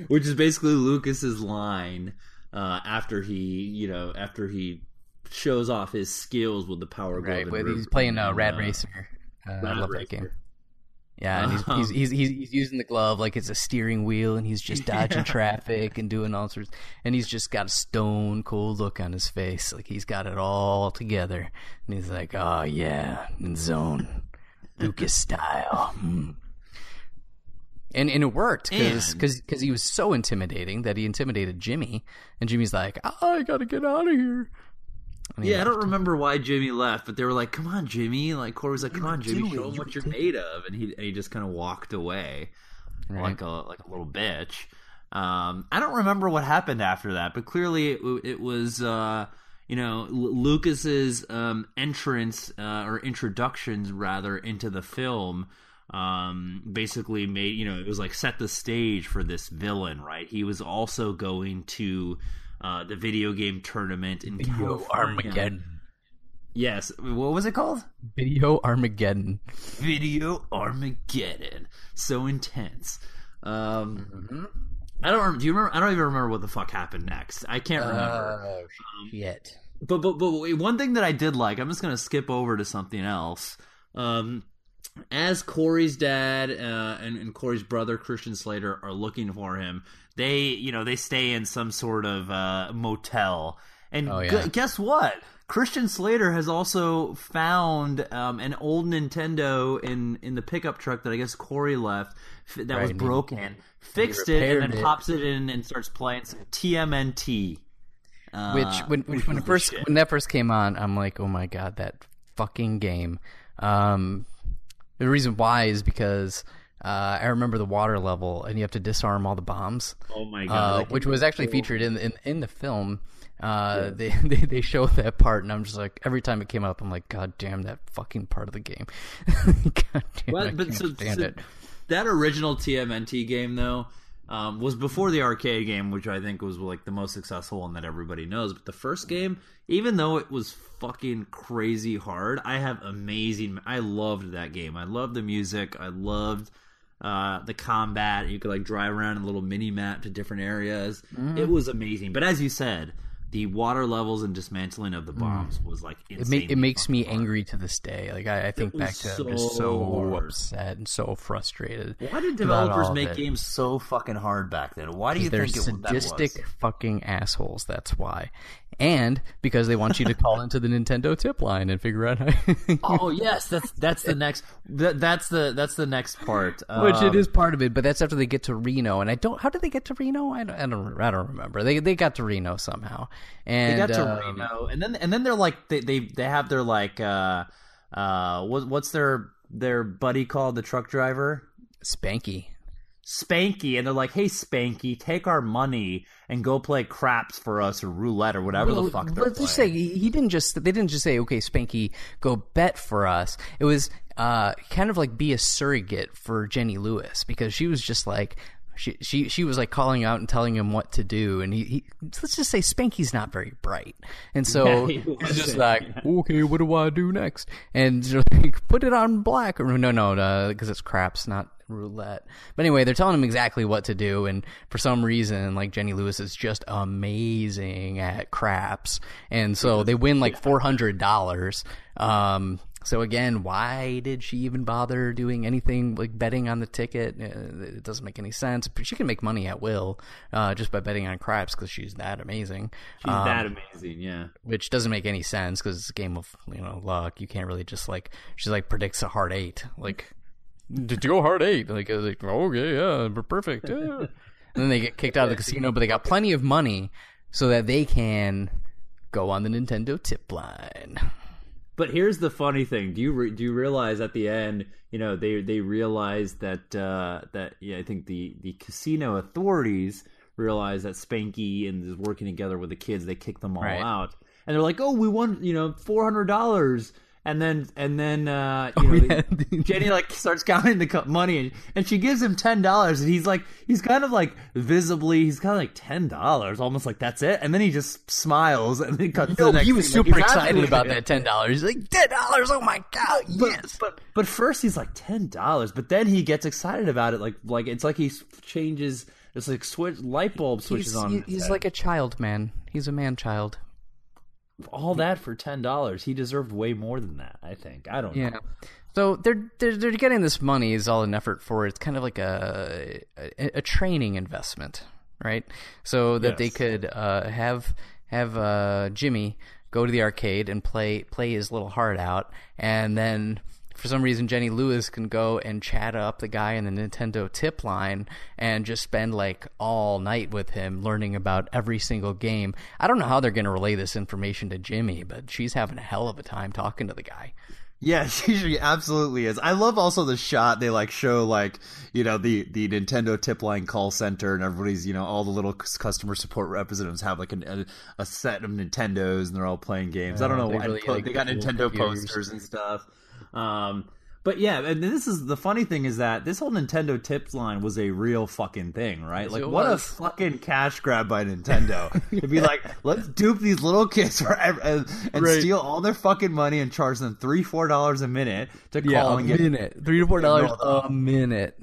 which is basically Lucas's line uh, after he, you know, after he shows off his skills with the power glove. Right, he's playing uh, Rad Racer. Uh, I love Racer. that game. Yeah, and he's, Um, he's, he's he's he's using the glove like it's a steering wheel, and he's just dodging traffic and doing all sorts. And he's just got a stone cold look on his face, like he's got it all together. And he's like, "Oh yeah, in zone, Lucas style." Mm. And and it worked because because he was so intimidating that he intimidated Jimmy, and Jimmy's like, "I gotta get out of here." Yeah, I don't remember why Jimmy left, but they were like, "Come on, Jimmy!" Like Corey was like, "Come on, Jimmy, show him what you're made of," and he and he just kind of walked away Right. like a like a little bitch. Um, I don't remember what happened after that, but clearly it, it was uh, you know L- Lucas's um, entrance uh, or introductions rather into the film. Um, basically made you know it was like set the stage for this villain, right? He was also going to uh, the video game tournament in Video California. Armageddon. Yes. What was it called? Video Armageddon. Video Armageddon. So intense. Um, Mm-hmm. I don't. rem- Do you remember? I don't even remember what the fuck happened next. I can't remember. Oh shit! But but but one thing that I did like. I'm just gonna skip over to something else. Um, as Corey's dad uh, and, and Corey's brother Christian Slater are looking for him, they you know they stay in some sort of uh, motel. And Oh, gu- guess what? Christian Slater has also found um, an old Nintendo in in the pickup truck that I guess Corey left that was Right, and broken. Fixed it and then it. pops it in and starts playing some TMNT. Uh, Which when which, when it first shit. when that first came on, I'm like, oh my god, that fucking game. Um, the reason why is because uh, I remember the water level, and you have to disarm all the bombs. Oh my uh, god! which was actually featured in in in the film. Uh, they, they they show that part, and I'm just like, every time it came up, I'm like, God damn that fucking part of the game. God damn, Well, I can't so, stand so it. that original TMNT game though um, was before the arcade game, which I think was like the most successful one that everybody knows. But the first game, even though it was fucking crazy hard, I have amazing. I loved that game. I loved the music. I loved. Uh, the combat, you could like drive around a little mini map to different areas. Mm-hmm. It was amazing. But as you said, the water levels and dismantling of the bombs was like Mm. It, ma- it makes me angry to this day. Like I, I think back to it, I'm so just so hard. upset and so frustrated. Why did developers make it. games so fucking hard back then? Why do you think They're it, sadistic fucking assholes. That's why, and because they want you to call into the Nintendo tip line and figure out how. Oh yes, that's that's the next that, that's the that's the next part. Which it Um, part of it, but that's after they get to Reno, and I don't. How did they get to Reno? I don't. I don't, I don't remember. They they got to Reno somehow, and They got to um, Reno, and then and then they're like they they, they have their like uh uh what, what's their their buddy called the truck driver Spanky. Spanky, and they're like, hey Spanky, take our money and go play craps for us or roulette or whatever the fuck they're Let's just say he didn't just. They didn't just say, "Okay, Spanky, go bet for us." It was uh, kind of like be a surrogate for Jenny Lewis because she was just like. She, she she was like calling out and telling him what to do, and he, he let's just say Spanky's not very bright, and so Yeah, he he's just like, okay, what do I do next? And they're like, put it on black, or no, no, because it's craps, not roulette. But anyway, they're telling him exactly what to do, and for some reason, like Jenny Lewis is just amazing at craps, and so they win like four hundred dollars. Um, so again, why did she even bother doing anything like betting on the ticket? Uh, It doesn't make any sense. But she can make money at will uh, just by betting on craps because she's that amazing. She's Um, that amazing, yeah. which doesn't make any sense because it's a game of you know luck. You can't really just like she's like predicts a hard eight. Like, did you go hard eight? Like, like okay, yeah, we're perfect. yeah." and then they get kicked out of the casino, but they got plenty of money so that they can go on the Nintendo tip line. But here's the funny thing: do you re- do you realize at the end, you know, they they realize that uh, that yeah, I think the the casino authorities realize that Spanky and is working together with the kids. They kick them all Right. out, and they're like, "Oh, we won, you know, four hundred dollars." And then and then uh, you know, yeah. Jenny like starts counting the money, and, and she gives him ten dollars, and he's like, he's kind of like visibly, he's kind of like ten dollars, almost like that's it, and then he just smiles, and then cuts No, the next he was scene, like, super he's excited with about that ten dollars. He's like ten dollars. Oh my god, But, yes. but but first he's like ten dollars, but then he gets excited about it, like like it's like he changes. It's like switch light bulb switches He's, on. he- in his he's like a child, man. He's a man child. All that for ten dollars. He deserved way more than that. I think. I don't Yeah. know. So they're, they're they're getting this money is all an effort for it's kind of like a a, a training investment, right? So that they could uh, have have uh, Jimmy go to the arcade and play play his little heart out, and then for some reason Jenny Lewis can go and chat up the guy in the Nintendo tip line and just spend like all night with him learning about every single game. I don't know how they're going to relay this information to Jimmy, but she's having a hell of a time talking to the guy. Yeah, she she absolutely is. I love also the shot they like show like you know the the Nintendo tip line call center and everybody's you know all the little customer support representatives have like an, a, a set of Nintendos and they're all playing games. I don't know they why really, like, they got Nintendo computers. posters and stuff. Um, but yeah, and this is the funny thing is that this whole Nintendo tips line was a real fucking thing, right? Like it what a fucking cash grab by Nintendo to be like, let's dupe these little kids for and, and Right. steal all their fucking money and charge them three, four dollars a minute to call Yeah, a and get minute, three to four dollars a minute.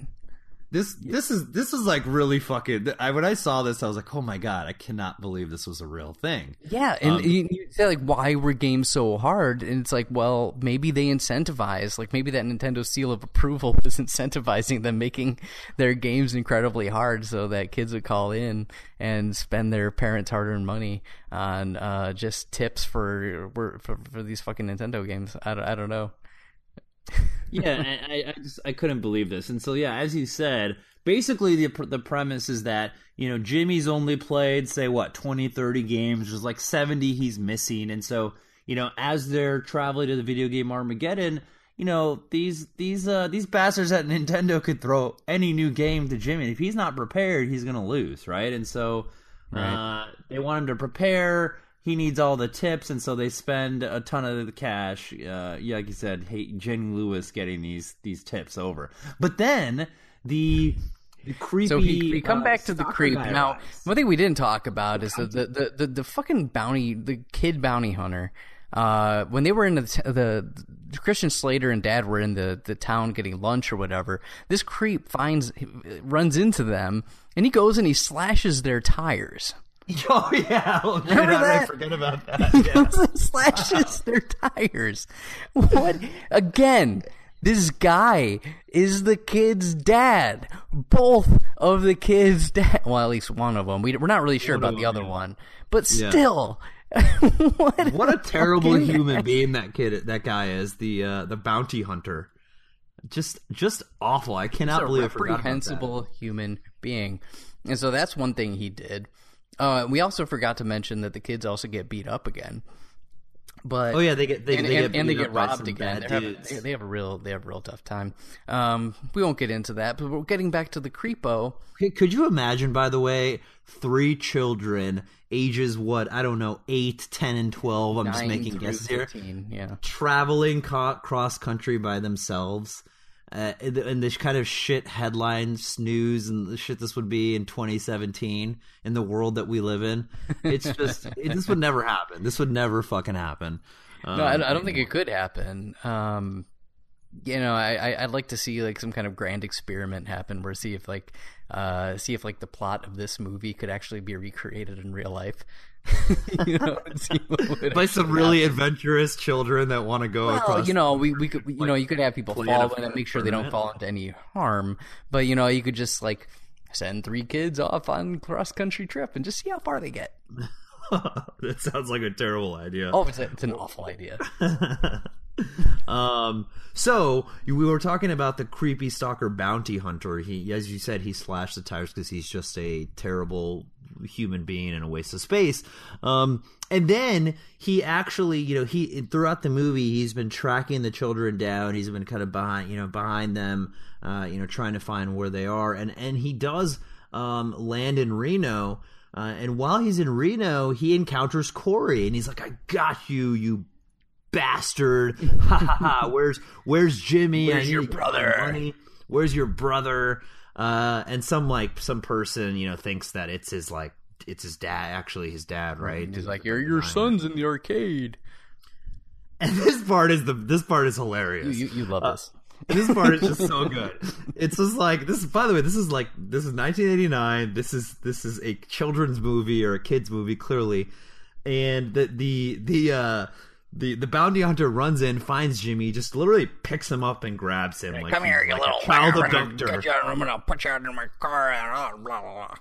This. This is this is like really fucking. I when I saw this, I was like, oh my god, I cannot believe this was a real thing. Yeah, and Um, you, you say like, why were games so hard? And it's like, well, maybe they incentivize, like maybe that Nintendo seal of approval was incentivizing them making their games incredibly hard, so that kids would call in and spend their parents' hard-earned money on uh, just tips for, for for these fucking Nintendo games. I don't, I don't know. Yeah, I, I just I couldn't believe this. And so yeah, as you said, basically the the premise is that you know Jimmy's only played say what 20, 30 games. There's like seventy he's missing, and so you know as they're traveling to the video game Armageddon. You know these these uh these bastards at Nintendo could throw any new game to Jimmy. If he's not prepared, he's gonna lose, right? And so uh, they want him to prepare. He needs all the tips, and so they spend a ton of the cash. Uh, yeah, like you said, hey, Jenny Lewis getting these these tips over. But then the, creepy. So we, we come uh, back to the creep. Now, one thing we didn't talk about is the the, the, the, the fucking bounty, the kid bounty hunter. Uh, when they were in the, the the Christian Slater and Dad were in the, the town getting lunch or whatever, this creep finds runs into them and he goes and he slashes their tires. Oh yeah, oh, Remember I forget about that. He Yeah. slashes their tires. What? Again, this guy is the kid's dad. Both of the kids' dad. Well, at least one of them. We, we're not really sure about the other one, but Yeah. still. what, What a terrible human being that kid, that guy is. The uh, the bounty hunter. Just just awful. I cannot a believe I forgot about that. reprehensible human being. And so that's one thing he did. Uh, we also forgot to mention that the kids also get beat up again. But Oh yeah, they get they, and, they and, get and they get robbed again. Having, they, they have a real they have a real tough time. Um, we won't get into that, but we're getting back to the creepo. Could- you imagine, by the way, three children, ages what I don't know, eight, ten, and twelve. I'm just making guesses here. Yeah, Traveling co- cross country by themselves, uh, and and this kind of shit headline snooze and the shit this would be in 2017 in the world that we live in. It's just it, this would never happen. This would never fucking happen. Um, no, I, I don't think it could happen. Um, you know, I, I I'd like to see like some kind of grand experiment happen where see if like uh see if like the plot of this movie could actually be recreated in real life. you know, and see what would by some really adventurous children that want to go Well, across. you know, we, we could, you know, you could have people a in and make sure they don't fall into any harm. But you know, you could just like send three kids off on cross country trip and just see how far they get. that sounds like a terrible idea. Oh, it's, a, it's an awful idea. Um, so we were talking about the creepy stalker bounty hunter. He, as you said, he slashed the tires because he's just a terrible human being and a waste of space. Um, and then he actually, you know, he throughout the movie, he's been tracking the children down. He's been kind of behind, you know, behind them, uh, you know, trying to find where they are. And and he does um, land in Reno. Uh, and while he's in Reno, he encounters Corey, and he's like, "I got you, you bastard! Ha ha ha! Where's where's Jimmy? Where's your to get my brother?" Where's your brother?" Uh, and some like some person you know thinks that it's his like it's his dad, actually his dad, right? He's like, your your son's in the arcade. And this part is the this part is hilarious. You, you, you love this. this part is just so good. It's just like this. By the way, this is like this is 1989. This is this is a children's movie or a kids movie clearly, and the the the uh the the bounty hunter runs in, finds Jimmy, just literally picks him up and grabs him. Like Come here, you like little child abductor. get you out- I'm gonna put you out in my car and blah blah blah.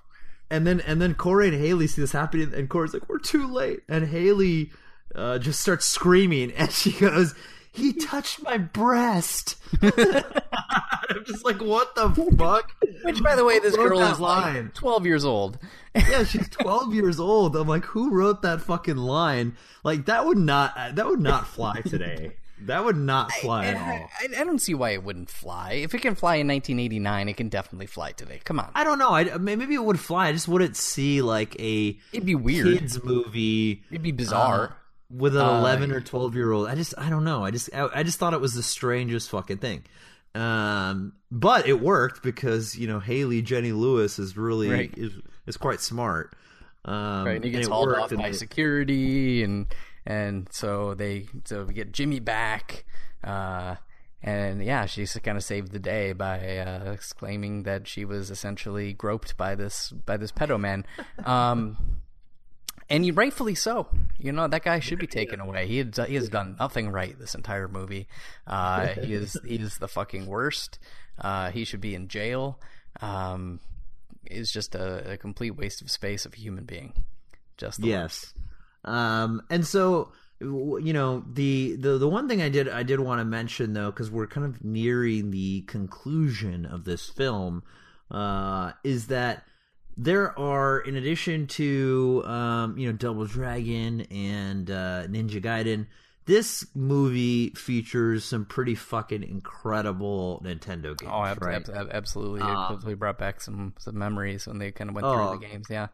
And then and then Corey and Haley see this happening, and Corey's like, "We're too late." And Haley uh, just starts screaming, and she goes, "He touched my breast." I'm just like, "What the fuck?" Which, by the way, this girl is line? like 12 years old. yeah, she's 12 years old. I'm like, who wrote that fucking line? Like that would not that would not fly today. That would not fly at all. I, I don't see why it wouldn't fly. If it can fly in 1989, it can definitely fly today. Come on. I don't know. I maybe it would fly. I just wouldn't see like a It'd be weird. kids movie It'd be bizarre. uh, with an Uh, 11 or 12 year old. I just I don't know. I just I, I just thought it was the strangest fucking thing. Um, but it worked because you know Haley Jenny Lewis is really Right. is is quite smart. Um, right, and he gets it hauled off by it- security, and and so they so we get Jimmy back, uh, and yeah, she's kind of saved the day by uh, exclaiming that she was essentially groped by this by this pedo man, um, and you rightfully so. You know that guy should be taken away. He had, he has done nothing right this entire movie. Uh, he is he is the fucking worst. Uh, he should be in jail. Um, is just a, a complete waste of space of a human being. Just the Yes. Um, and so you know the, the the one thing I did I did want to mention though because we're kind of nearing the conclusion of this film uh, is that there are in addition to um, you know Double Dragon and uh, Ninja Gaiden. This movie features some pretty fucking incredible Nintendo games. Oh, ab- right? ab- ab- absolutely! It brought back some some memories when they kind of went Oh. through the games. Yeah,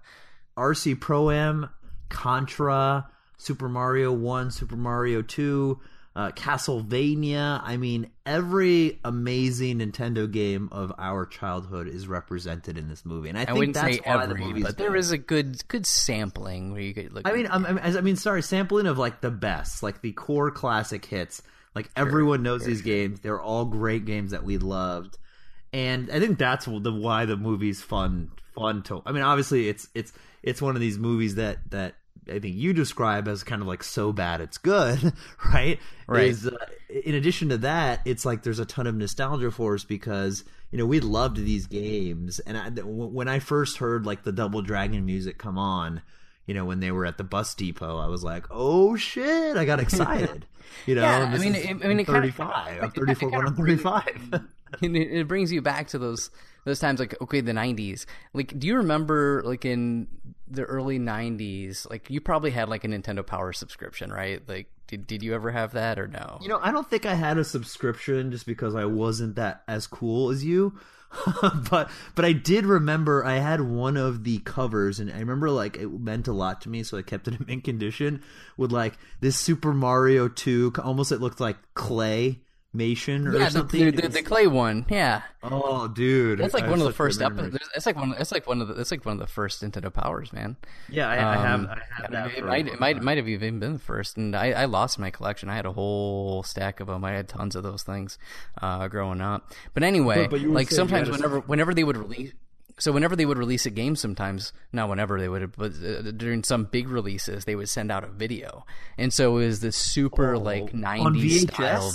RC Pro Am, Contra, Super Mario 1, Super Mario 2, uh, Castlevania. I mean, every amazing Nintendo game of our childhood is represented in this movie. And I, I think wouldn't that's say why the every, movie's but there is a good good sampling where you could look. I mean, I'm, I'm, I mean, sorry, sampling of like the best, like the core classic hits. Like everyone knows these games. They're all great games that we loved. and I think that's the why the movie's fun fun to. I mean, obviously it's it's it's one of these movies that that I think you describe as kind of like so bad it's good, right? Right. Is, uh, in addition to that, it's like there's a ton of nostalgia for us because you know we loved these games, and I, when I first heard like the Double Dragon music come on, you know when they were at the bus depot, I was like, oh shit, I got excited. You know, Yeah, I mean, it- I mean, it I'm 34, kinda going on 35. and it, it brings you back to those those times like okay the 90s like do you remember like in the early 90s like you probably had like a nintendo power subscription right? Like did, did you ever have that or no? You know, I don't think I had a subscription just because I wasn't that as cool as you. but but I did remember I had one of the covers and I remember like it meant a lot to me so I kept it in mint condition with like this Super Mario 2 almost it looked like clay mation or yeah the, something. the, the, the clay one yeah oh dude. that's like I one of the first episodes. It's like one. It's like one of the. It's like one of the first Nintendo Powers, man. Yeah, I, I have Um, I have that it might, it might, might have even been the first, and I, I lost my collection. I had a whole stack of them. I had tons of those things uh, growing up. But anyway, But- but like sometimes whenever whenever they would release. So whenever they would release a game, sometimes not whenever they would, but uh, during some big releases, they would send out a video, and so it was this super like on '90s style?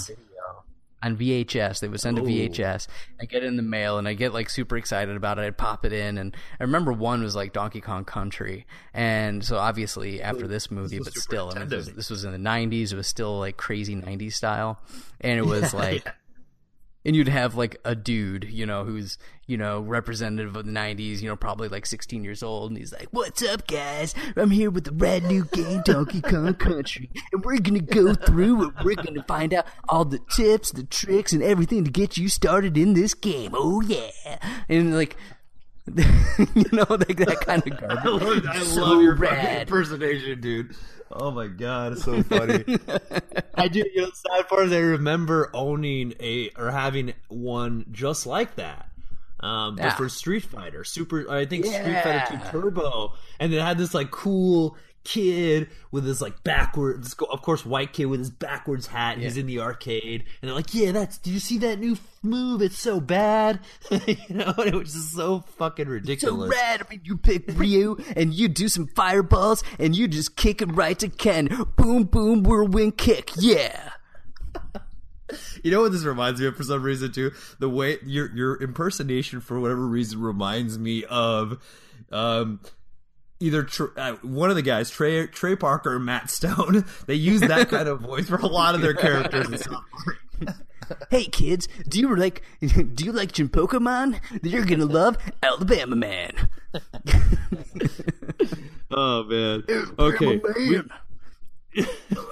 On VHS. They would send a Oh. VHS. I get it in the mail, and I get like super excited about it. I'd pop it in, and I remember one was like Donkey Kong Country, and so obviously after this movie, was but still, I mean, this, was, this was in the '90s. It was still like crazy '90s style, and it was like. And you'd have like a dude, you know, who's, you know, representative of the 90s, you know, probably like 16 years old. And he's like, What's up, guys? I'm here with the brand new game, Donkey Kong Country. And we're to go through and we're to find out all the tips, the tricks, and everything to get you started in this game. Oh, yeah. And like, you know, like that kind of garbage. I love, I So love your impersonation, dude. Oh my god, it's so funny. I do. You know, the sad part is I remember owning a or having one just like that. Um, but for Street Fighter, Super, I think Street Fighter Two Turbo, and it had this like cool kid with his like backwards, of course, white kid with his backwards hat. and He's in the arcade, and they're like, "Yeah, that's. Did you see that new move? It's so bad." you know, and it was just so fucking ridiculous." so rad. I mean, you pick Ryu and you do some fireballs and you just kick him right to Ken. Boom, boom, whirlwind kick. Yeah. You know what this reminds me of for some reason too? The way your your impersonation for whatever reason reminds me of um either uh, one of the guys Trey Trey Parker or Matt Stone. They use that kind of voice for a lot of their characters in South Park. Hey kids, do you like do you like Chinpokomon? You're gonna love Alabama Man. Oh man. Okay. Man. We,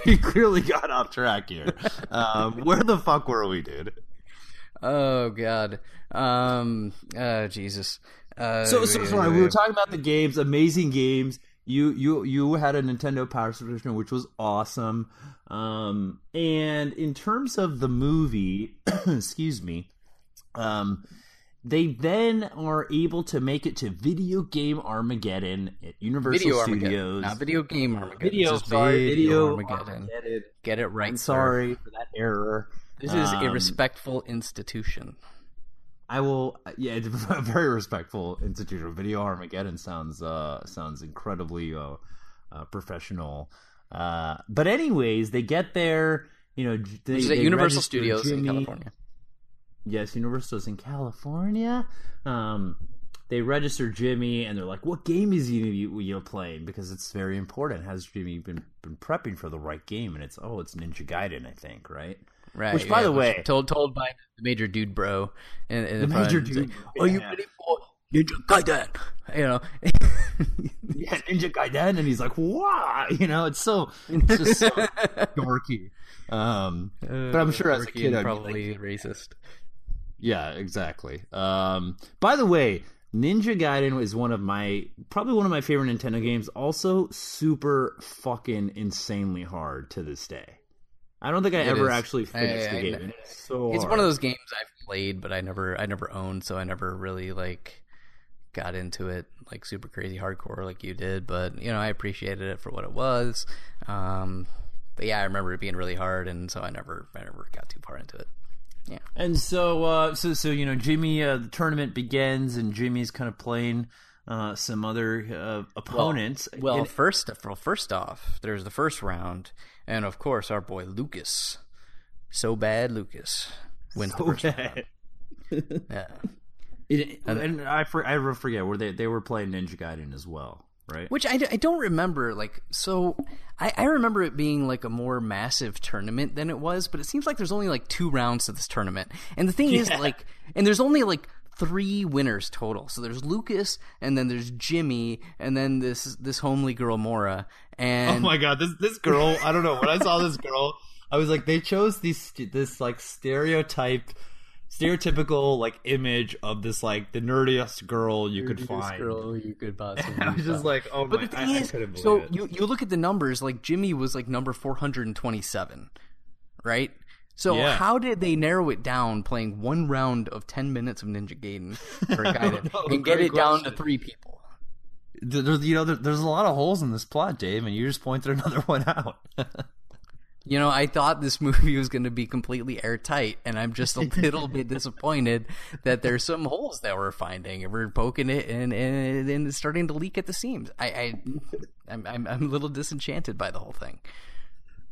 we clearly got off track here. Um, where the fuck were we, dude? Oh God. Um. Uh. Jesus. Uh, So, so sorry, we were talking about the games, amazing games. You you you had a Nintendo Power subscription, which was awesome. Um, and in terms of the movie, excuse me, um, they then are able to make it to Video Game Armageddon at Universal Video Studios. not video game Armageddon. video, sorry, video Armageddon. Armageddon. Get it right. I'm sir. sorry for that error. This is a Um, respectful institution. I will. Yeah, it's a very respectful institution. Video Armageddon sounds uh sounds incredibly uh, uh professional. Uh, but anyways, they get there. You know, they, Which is at Universal Studios in Jimmy. California. Yes, Universal's in California. Um, they register Jimmy, and they're like, "What game is you you're playing?" Because it's very important. Has Jimmy been been prepping for the right game? And it's oh, it's Ninja Gaiden, I think, right? Right. Which, by the way- told told by the major dude bro, in, in The major dude like, Are you ready for Ninja Gaiden? You know. yeah, Ninja Gaiden, and he's like, "Wow!" You know, it's so it's just so dorky. Um, but I'm sure as a kid, I'd probably like, racist. yeah, exactly. Um, by the way, Ninja Gaiden is one of my probably one of my favorite Nintendo games. Also, super fucking insanely hard to this day. I don't think I It ever is. actually finished I- the game. It's so It's one of those games I've played, but I never I never owned, so I never really like got into it like super crazy hardcore like you did. But you know, I appreciated it for what it was. Um, but yeah, I remember it being really hard, and so I never I never got too far into it. Yeah. And so, uh, so, so you know, Jimmy, uh, the tournament begins, and Jimmy's kind of playing uh, some other uh, opponents. Well, And- first, well, first off, there's the first round, and of course, our boy Lucas, so bad Lucas wins the first round. Yeah. It- and I, for, I forget where they they were playing Ninja Gaiden as well, right? Which I, I don't remember. Like, so I, I remember it being like a more massive tournament than it was, but it seems like there's only like two rounds to this tournament. And the thing is, like, and there's only like three winners total. So there's Lucas, and then there's Jimmy, and then this this homely girl Mora. And oh my god, this this girl! I don't know. When I saw this girl, I was like, they chose these this like stereotype, stereotypical like image of this like the nerdiest girl you could find. you could possibly. I was just like, oh my! But the thing I, I is, couldn't believe so it. you you look at the numbers. Like Jimmy was like number four hundred and twenty seven, right? So Yeah. how did they narrow it down, playing one round of ten minutes of Ninja Gaiden or Gaiden, know. and get Great it down to three people? There- there- you know, there, there's a lot of holes in this plot, Dave, and you just pointed another one out. You know, I thought this movie was going to be completely airtight, and I'm just a little bit disappointed that there's some holes that we're finding, and we're poking it, and and, and it's starting to leak at the seams. I, I I'm, I'm I'm a little disenchanted by the whole thing.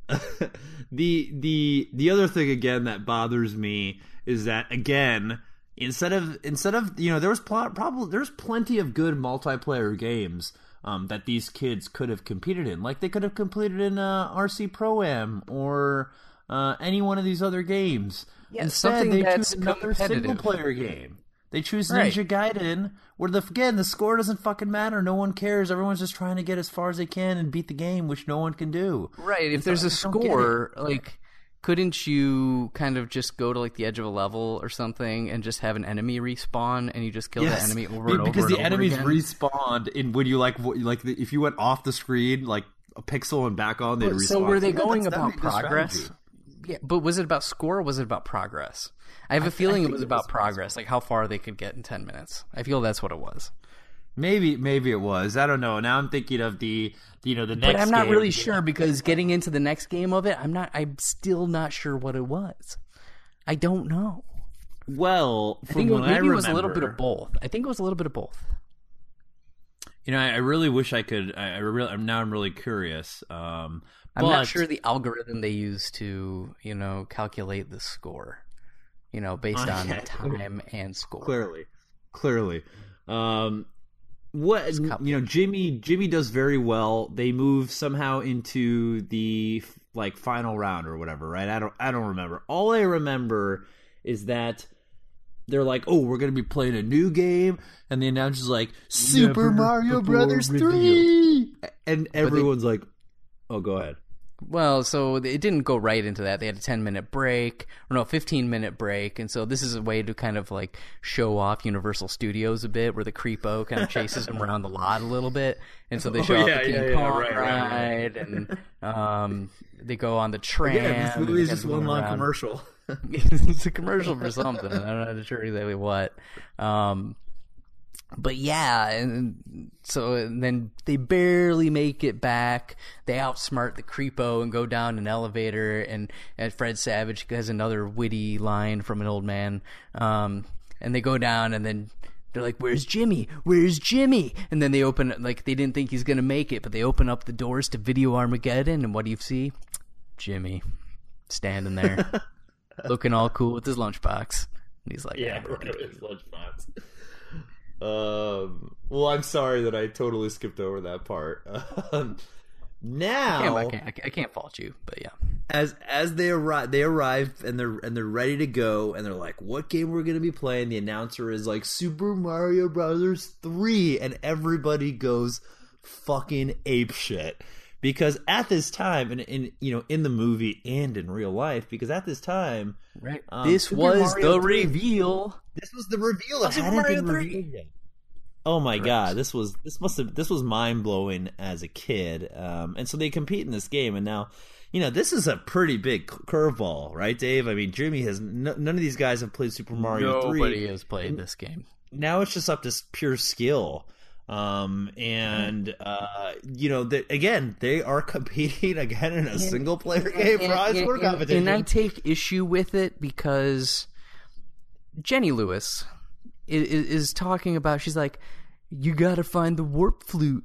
the the the other thing again that bothers me is that again instead of instead of you know there was pl- probably there's plenty of good multiplayer games um, that these kids could have competed in. Like they could have competed in uh, RC Pro Am or uh, any one of these other games. Yeah, instead something they that's choose another single player game they choose Right. Ninja Gaiden, where the again the score doesn't fucking matter. No one cares. Everyone's just trying to get as far as they can and beat the game, which no one can do. Right. If there's a score, like, couldn't you kind of just go to like the edge of a level or something and just have an enemy respawn and you just kill the enemy over and over because and the over enemies again? respawned in when you like like the, if you went off the screen like a pixel and back on they respawn. so were they going that's- about that'd be a good progress? Yeah, but was it about score or was it about progress? I have a feeling it was it about was- progress, like how far they could get in ten minutes. I feel that's what it was. Maybe maybe it was. I don't know. Now I'm thinking of the you know the next. But I'm not really sure because getting into the next game of it, I'm not. I'm still not sure what it was. I don't know. Well, I think it, maybe I it was a little bit of both. I think it was a little bit of both. You know, I, I really wish I could. I, I really now I'm really curious. Um, I'm but- not sure the algorithm they use to, you know, calculate the score. You know, based on yeah. time and score. clearly. Clearly. Um what you know jimmy jimmy does very well. They move somehow into the like final round or whatever right? I don't i don't remember. All i remember is that they're like oh we're gonna be playing a new game and the announcer's like super Never mario brothers revealed. 3 and everyone's like oh go ahead Well, so it didn't go right into that. They had a 10 minute break, or no, 15 minute break. And so this is a way to kind of like show off Universal Studios a bit, where the creepo kind of chases him around the lot a little bit. And so they show Oh, off the King yeah, yeah, Kong right, right, right. ride, and um, they go on the tram. yeah this movie is just one long commercial it's a commercial for something. I'm not sure exactly what. Um, but yeah, and so and then they barely make it back. They outsmart the creepo and go down an elevator. And, and Fred Savage has another witty line from an old man. Um, and they go down, and then they're like, "Where's Jimmy? Where's Jimmy?" And then they open like they didn't think he's gonna make it, but they open up the doors to Video Armageddon, and what do you see? Jimmy standing there, looking all cool with his lunchbox. And he's like, Yeah, "I'm his lunchbox. Um, well, I'm sorry that I totally skipped over that part. Um, now, I can't, I can't, I can't fault you, but yeah. as as they arrive, they arrive and they're and they're ready to go, and they're like, "What game we're gonna be playing?" The announcer is like, "Super Mario Brothers 3," and everybody goes fucking ape shit. Because at this time, and in you know, in the movie and in real life, because at this time, Right. Um, this Super was Mario the 3. reveal. This was the reveal. It Super Mario 3. revealed. Oh my god, this was this must have this was mind blowing as a kid. Um, and so they compete in this game, and now, you know, this is a pretty big curveball, right, Dave? I mean, Jimmy has n- none of these guys have played Super Mario Nobody Three. has played this game. Now it's just up to pure skill. Um, and uh, you know, the, again, they are competing again in a single player game for high competition. And I take issue with it because Jenny Lewis is, is talking about. She's like, "You got to find the warp flute."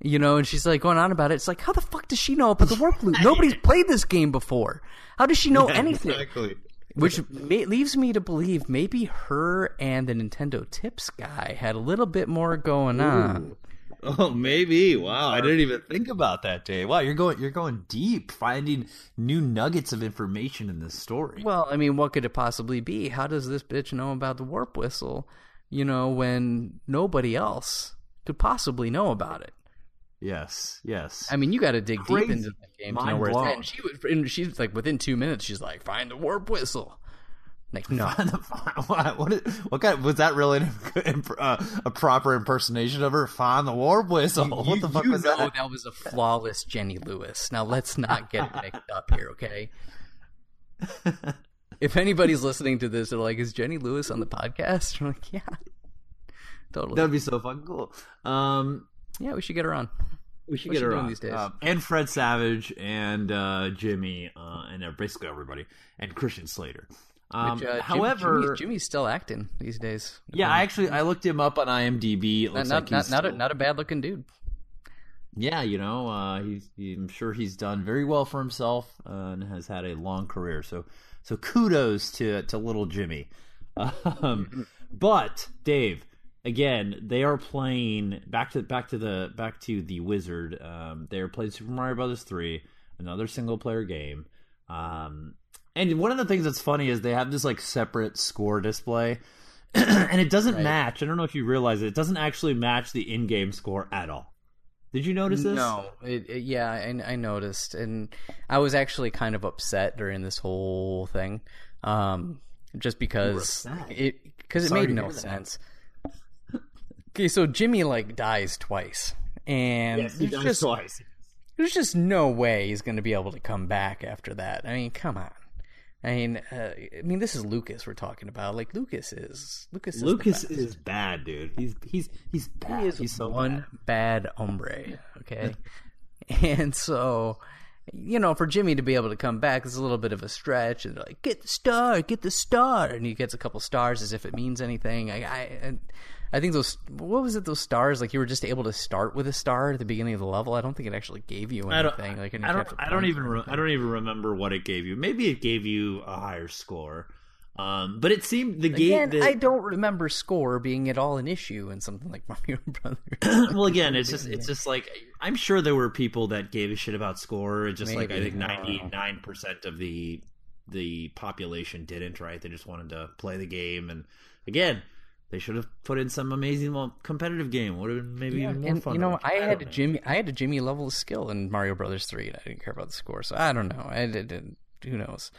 You know, and she's like going on about it. It's like, how the fuck does she know about the warp flute? Nobody's played this game before. How does she know Yeah, anything? Exactly. Which ma- leaves me to believe maybe her and the Nintendo Tips guy had a little bit more going on. Oh, maybe. Wow, I didn't even think about that, Dave. Wow, you're going you're going deep, finding new nuggets of information in this story. Well, I mean, what could it possibly be? How does this bitch know about the warp whistle? You know, when nobody else could possibly know about it. Yes, yes. I mean, you got to dig Crazy. deep into that game to know Mind where it's at. And she was, she's like, within two minutes, she's like, find the warp whistle. Like, no. what, what, is- what kind? Was that really an, uh, a proper impersonation of her? Find the warp whistle. what the fuck you was know that? that was a flawless Jenny Lewis. Now let's not get it mixed up here, okay? if anybody's listening to this, they're like, "Is Jenny Lewis on the podcast?" I'm like, "Yeah, totally. That'd be so fucking cool. Um, yeah, we should get her on." we should What's get she her on. these days? Um, and Fred Savage and uh, Jimmy uh, and uh, basically everybody and Christian Slater. Um, Which, uh, Jim- however, Jimmy's, Jimmy's still acting these days. yeah, I actually I looked him up on IMDb. It not looks not like not, he's not, a, not a bad looking dude. Yeah, you know, uh, he's, he, I'm sure he's done very well for himself uh, and has had a long career. So, so kudos to to little Jimmy. Um, but Dave, again, they are playing back to back to the back to the Wizard. Um, they are playing Super Mario Brothers three, another single player game. Um, and one of the things that's funny is they have this like separate score display. and it doesn't Right. match. I don't know if you realize it. It doesn't actually match the in-game score at all. Did you notice this? No, it, it, yeah, I, I noticed, and I was actually kind of upset during this whole thing, um, just because it because it Sorry made no sense. that. Okay, so Jimmy like dies twice, and Yes, he there's just twice. there's just no way he's going to be able to come back after that. I mean, come on. I mean, uh, I mean, this is Lucas we're talking about. Like Lucas is Lucas. Is Lucas is bad, dude. He's he's he's bad. He is he's so one bad. bad hombre. Okay, and so you know, for Jimmy to be able to come back is a little bit of a stretch. And they're like, get the star, get the star, and he gets a couple stars as if it means anything. I, I, I think those. What was it? Those stars? Like you were just able to start with a star at the beginning of the level. I don't think it actually gave you I anything. like I don't. I don't even. Re- I don't even remember what it gave you. Maybe it gave you a higher score. Um, but it seemed the game. Again, the- I don't remember score being at all an issue in something like Mario Brothers. well, again, it's just it's just like I'm sure there were people that gave a shit about score. It's just like I think I don't know. 99 percent of the the population didn't. Right? They just wanted to play the game, and again, they should have put in some amazing well, competitive game. Would have been maybe even more and fun. you know, to I had a. Jimmy, I had a Jimmy level of skill in Mario Brothers three, and I didn't care about the score. So I don't know. I didn't. Who knows?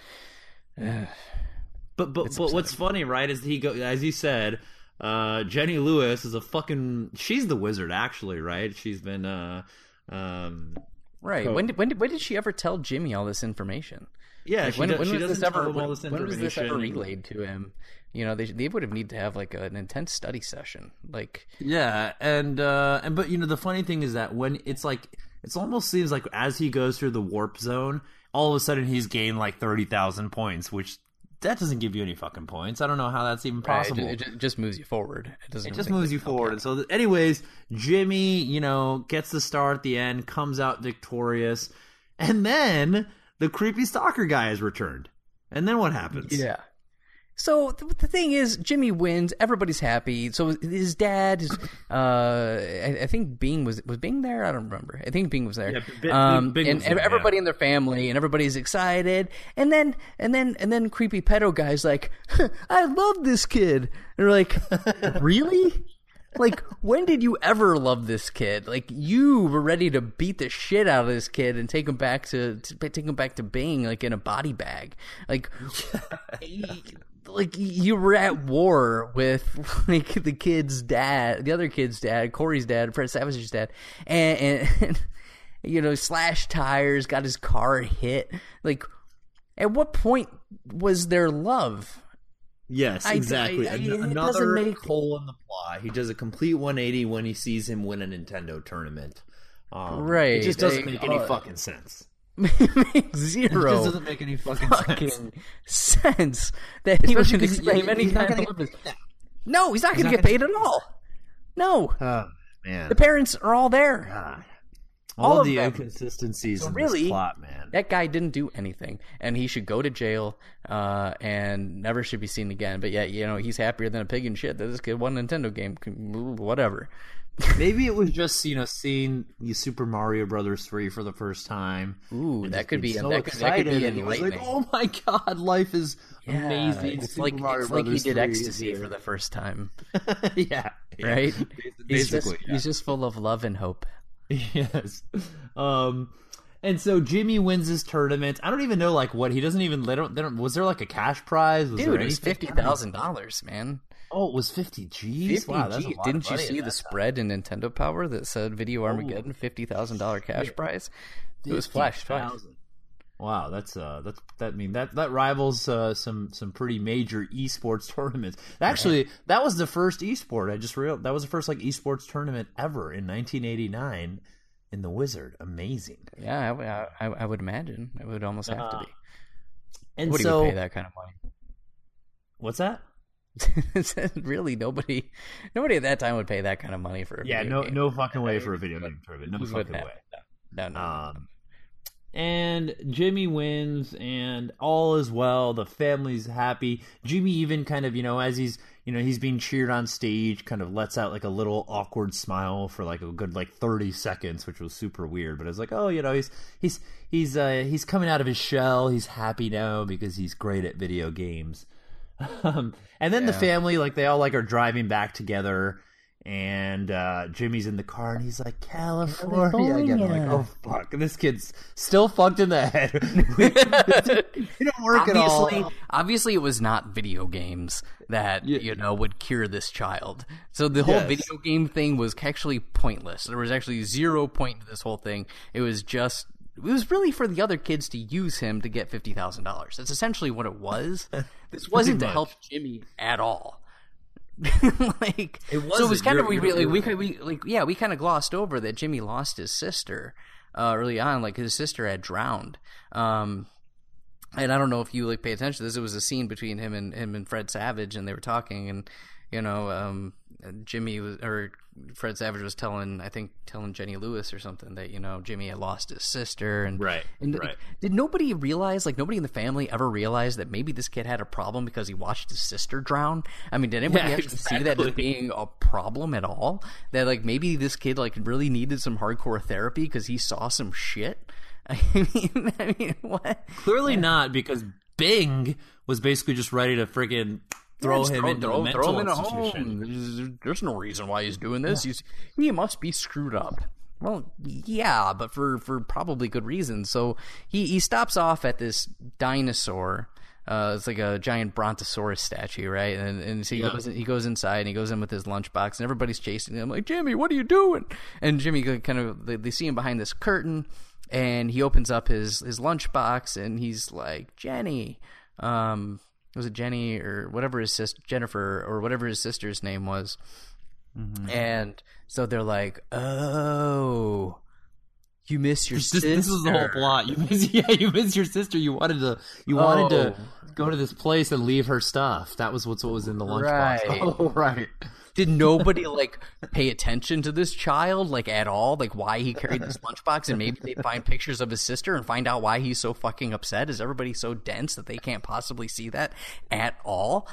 But but but what's funny, right? Is he go as you said, uh, Jenny Lewis is a fucking. She's the wizard, actually, right? She's been uh, um, Right. Co- When did when did when did she ever tell Jimmy all this information? yeah. Like, she when does, when she was doesn't this ever tell him all when, this when was this ever relayed to him? You know, they they would have need to have like an intense study session. Like Yeah, and uh and but you know the funny thing is that when it's like it's almost seems like as he goes through the warp zone, all of a sudden he's gained like thirty thousand points, which that doesn't give you any fucking points. I don't know how that's even right, possible. it, ju- it, just moves you forward. It doesn't. It just moves you forward. And so, anyways, Jimmy, you know, gets the star at the end, comes out victorious, and then the creepy stalker guy is returned. And then what happens? Yeah. So th- the thing is, Jimmy wins. Everybody's happy. So his dad, his, uh, I, I think Bing was was Bing there. I don't remember. I think Bing was there. Yeah, Bing- um, Bing and was there, everybody yeah. in their family and everybody's excited. And then and then and then creepy pedo guy's like, I love this kid. And we're like, really? Like, when did you ever love this kid? Like, you were ready to beat the shit out of this kid and take him back to, to take him back to Bing, like in a body bag. Like, like you were at war with like the kid's dad, the other kid's dad, Corey's dad, Fred Savage's dad, and, and, you know, slash tires, got his car hit. Like, at what point was there love? Yes, exactly. I- I- An- Another make- hole in the plot. He does a complete 180 when he sees him win a Nintendo tournament. Um, Right, It just doesn't make any uh, fucking sense. Makes zero just doesn't make any fucking, fucking sense. sense that he would Especially 'cause any he's kind gonna of get purpose. paid No, he's not going to get gonna paid at all. No, Oh, man. the parents are all there. God. all All, of the them. inconsistencies So in really, this plot, man. That guy didn't do anything, and he should go to jail uh, and never should be seen again. But yet, you know, he's happier than a pig in shit that this kid won a Nintendo game. Whatever. Maybe it was just you know seeing the Super Mario Brothers three for the first time. Ooh, that could be so that could, that could excited, be and he was like, "Oh my god, life is Yeah, amazing!" It's Super like Mario it's like he did ecstasy for the first time, yeah, yeah. right? he's just Basically, yeah. he's just full of love and hope. yes. Um, and so Jimmy wins his tournament. I don't even know like what he doesn't even. They don't. They don't was there like a cash prize? Was Dude, there it was fifty thousand dollars, man. Oh, it was fifty G's. Fifty Wow, that's a G. lot Didn't you see the that spread in Nintendo Power that said "Video Armageddon" fifty thousand dollar cash prize? It was flash twice. 50,000. Wow, that's uh, that's that. I mean that that rivals uh, some some pretty major esports tournaments. Actually, that was the first esport. I just real that was the first like esports tournament ever in 1989 in the Wizard. Amazing. Yeah, I, would- I, I- would imagine it would almost have to Uh, be. And Nobody so would pay that kind of money. what's that? really, nobody, nobody at that time would pay that kind of money for. A Yeah, video no game. no fucking way for a video game tournament. No fucking way. No, no. no. Um, and Jimmy wins, and all is well. The family's happy. Jimmy even kind of, you know, as he's, you know, he's being cheered on stage, kind of lets out like a little awkward smile for like a good like thirty seconds, which was super weird. But it's like, oh, you know, he's he's he's uh, he's coming out of his shell. He's happy now because he's great at video games. Um, and then the family, like they all like are driving back together, and uh, Jimmy's in the car, and he's like California again. I'm like, oh fuck, this kid's still fucked in the head. it don't work at all. obviously, obviously, it was not video games that Yeah. you know would cure this child. So the whole Yes. video game thing was actually pointless. There was actually zero point to this whole thing. It was just. It was really for the other kids to use him to get fifty thousand dollars. That's essentially what it was. This wasn't to much. help Jimmy at all. like It was. so it wasn't. kind of we really we, we like yeah we kind of glossed over that Jimmy lost his sister uh, early on like his sister had drowned um and I don't know if you like pay attention to this it was a scene between him and him and Fred Savage and they were talking and you know um Uh, Jimmy was or Fred Savage was telling I think telling Jenny Lewis or something that you know Jimmy had lost his sister and Right, and right. did nobody realize like nobody in the family ever realized that maybe this kid had a problem because he watched his sister drown? I mean did anybody Yeah, actually see that as being a problem at all? That like maybe this kid like really needed some hardcore therapy because he saw some shit? I mean I mean what? Clearly not, because Bing was basically just ready to freaking throw Just him throw, into throw, a mental throw him in a home. There's, no reason why he's doing this. He's he must be screwed up. Well, yeah, but for for probably good reasons. So he he stops off at this dinosaur. Uh, it's like a giant brontosaurus statue, right? And and so he Yeah. goes he goes inside and he goes in with his lunchbox and everybody's chasing him like Jimmy, what are you doing? And Jimmy kind of they, they see him behind this curtain and he opens up his his lunchbox and he's like Jenny, um, was it Jenny or whatever his sister Jennifer or whatever his sister's name was, mm-hmm. and so they're like, oh. You miss your This, sister. this was the whole plot. You miss, yeah, you miss your sister. You wanted to, you wanted to Oh. go to this place and leave her stuff. That was what's what was in the lunchbox. Right. Oh, right. Did nobody like pay attention to this child like at all? Like why he carried this lunchbox and maybe they find pictures of his sister and find out why he's so fucking upset? Is everybody so dense that they can't possibly see that at all?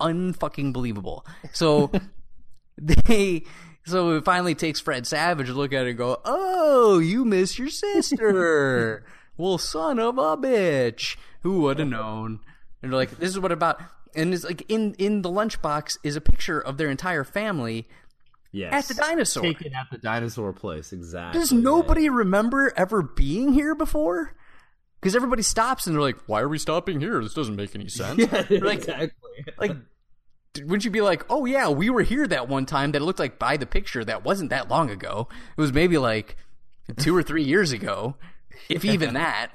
Unfucking believable. So they so it finally takes Fred Savage to look at it and go, Oh, you miss your sister. well, son of a bitch. Who would have known? And they're like, this is what about and it's like in in the lunchbox is a picture of their entire family Yes. at the dinosaur. Taken at the dinosaur place. Exactly. Does nobody remember ever being here before? Because everybody stops and they're like, "Why are we stopping here? This doesn't make any sense." Yeah, like, exactly. like, wouldn't you be like, "Oh yeah, we were here that one time that it looked like by the picture that wasn't that long ago. It was maybe like two or three years ago, if even that."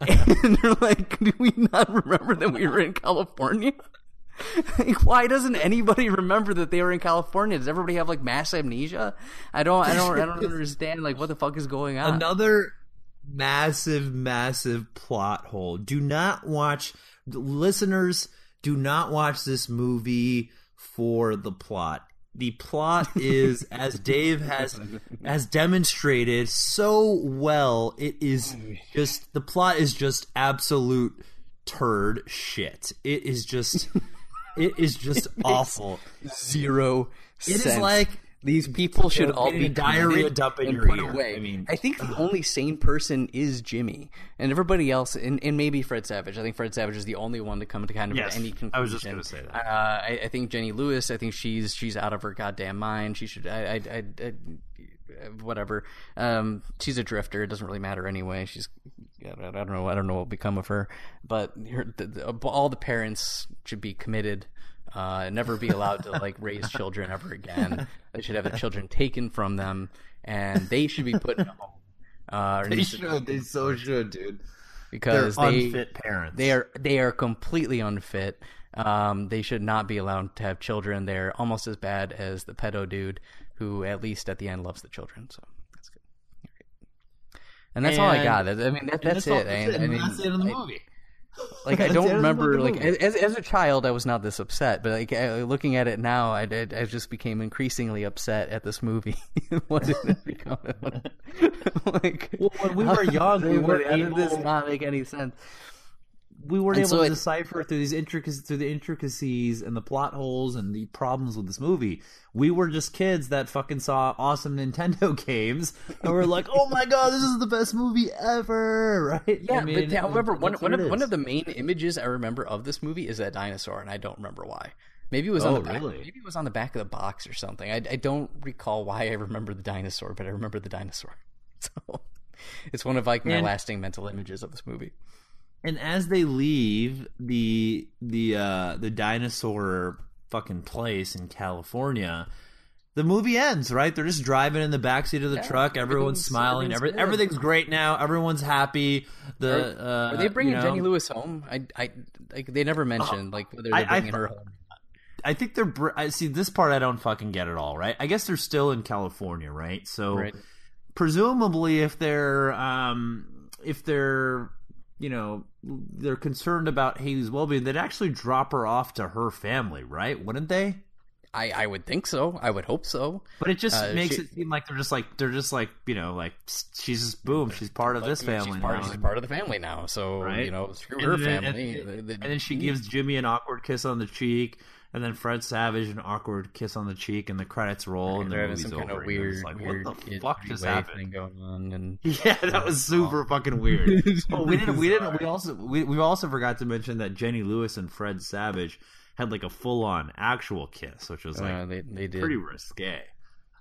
and they're like, "Do we not remember that we were in California?" Like, why doesn't anybody remember that they were in California? Does everybody have like mass amnesia? I don't, I don't, I don't understand. Like, what the fuck is going on? Another massive, massive plot hole. Do not watch, listeners. Do not watch this movie for the plot. The plot is, as Dave has has demonstrated so well, it is just the plot is just absolute turd shit. It is just it is just awful. Zero. It is sense. like these people should all be diarrhea committed in and your put ear. away. I mean- I think the only sane person is Jimmy, and everybody else, and, and maybe Fred Savage. I think Fred Savage is the only one to come to kind of Yes, any conclusion. I was just gonna say that. Uh, I, I think Jenny Lewis. I think she's she's out of her goddamn mind. She should. I. I. I, I whatever. Um, she's a drifter. It doesn't really matter anyway. She's. I don't know. I don't know what will become of her. But her, the, the, all the parents should be committed uh, never be allowed to like raise children ever again. They should have the children taken from them, and they should be put in a home. Uh, They needs to- should. They so should, dude. because They're they unfit parents. they are they are completely unfit. Um, they should not be allowed to have children. They're almost as bad as the pedo dude, who at least at the end loves the children. So that's good. All right. And that's all I got. I mean, that, that's, all- it. I, I mean, that's the end of the I- movie. Like I don't the end of the remember like as as a child I was not this upset, but like looking at it now, I did I just became increasingly upset at this movie. what did it become? like Well, when we were young, we were did able- this not make any sense? We weren't And able so to it- decipher through these intricacies through the intricacies and the plot holes and the problems with this movie. We were just kids that fucking saw awesome Nintendo games and we're like, "Oh my god, this is the best movie ever!" Right? Yeah, I mean, but however, one one of one of the main images I remember of this movie is that dinosaur, and I don't remember why. Maybe it was on Oh, the back, really? maybe it was on the back of the box or something. I, I don't recall why I remember the dinosaur, but I remember the dinosaur. So it's one of like my And- lasting mental images of this movie. And as they leave the the uh the dinosaur fucking place in California the movie ends right they're just driving in the backseat of the Yeah, truck everyone's smiling everything's Every, everything's great now everyone's happy the uh Are they bringing you know, Jenny Lewis home? I, I, like they never mentioned like whether they're I- I bringing her home. I think they're. br- I see this part. I don't fucking get at all. Right? I guess they're still in California, right? So Right. presumably, if they're, um, if they're, you know, they're concerned about Haley's well-being, they'd actually drop her off to her family, right? Wouldn't they? I, I would think so. I would hope so. But it just Uh, makes she- it seem like they're just like they're just like you know like she's just boom she's part of this family she's part, now. she's part of the family now. So Right. you know, screw And her then- family. And, and then she gives Jimmy an awkward kiss on the cheek, and then Fred Savage an awkward kiss on the cheek, and the credits roll, and the movie's some kind over. of weird, like, weird what the fuck just happened? going on, and Yeah, that was super fucking weird. oh, we didn't. We didn't. We also. We, we also forgot to mention that Jenny Lewis and Fred Savage had like a full on actual kiss, which was like uh, they they did. pretty risque.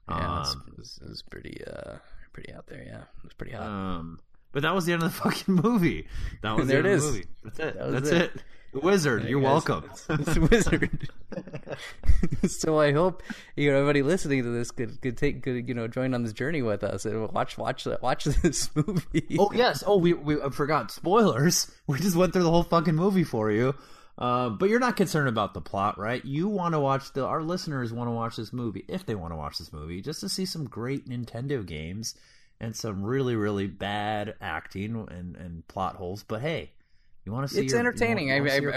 yeah, Um, it was, it was pretty uh pretty out there. Yeah, it was pretty hot. Um, but that was the end of the fucking movie. That was There the it end. Of the movie. That's it. That That's it. it. The Wizard, you're guys. welcome. it's wizard. so I hope you know everybody listening to this could could take could you know join on this journey with us and watch watch watch this movie. oh yes. Oh, we we I forgot spoilers. We just went through the whole fucking movie for you. Uh, but you're not concerned about the plot, right? You want to watch the our listeners want to watch this movie if they want to watch this movie just to see some great Nintendo games and some really really bad acting and and plot holes. But hey, you want to see it? it's your- you entertaining. want- you I, wanna I, see your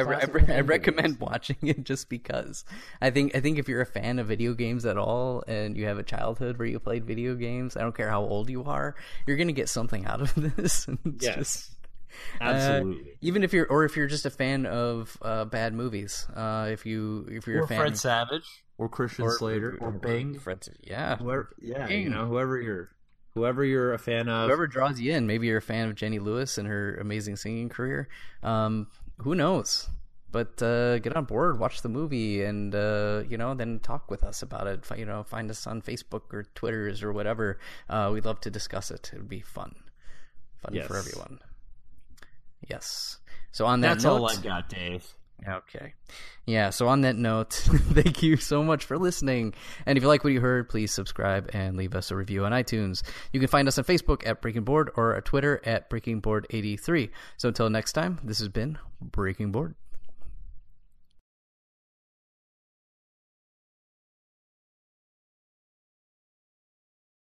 I, I, I recommend games. watching it just because. I think I think if you're a fan of video games at all and you have a childhood where you played video games, I don't care how old you are, you're gonna get something out of this. It's Yes. just- uh, Absolutely. even if you're or if you're just a fan of uh, bad movies, uh, if you if you're or a fan Fred of, Savage, or Christian Slater, or Bing, Fred, yeah, whoever, yeah, Bing. you know, whoever you're, whoever you're a fan of. whoever draws you in. Maybe you're a fan of Jenny Lewis and her amazing singing career. Um, who knows? But uh, get on board, watch the movie, and uh, you know, then talk with us about it. You know, find us on Facebook or Twitters or whatever. Uh, we'd love to discuss it. It would be fun, fun Yes. for everyone. Yes. So on that That's note, all I got, Dave. Okay. Yeah, so on that note, thank you so much for listening. And if you like what you heard, please subscribe and leave us a review on iTunes. You can find us on Facebook at Breaking Board or at Twitter at Breaking Board 83. So until next time, this has been Breaking Board.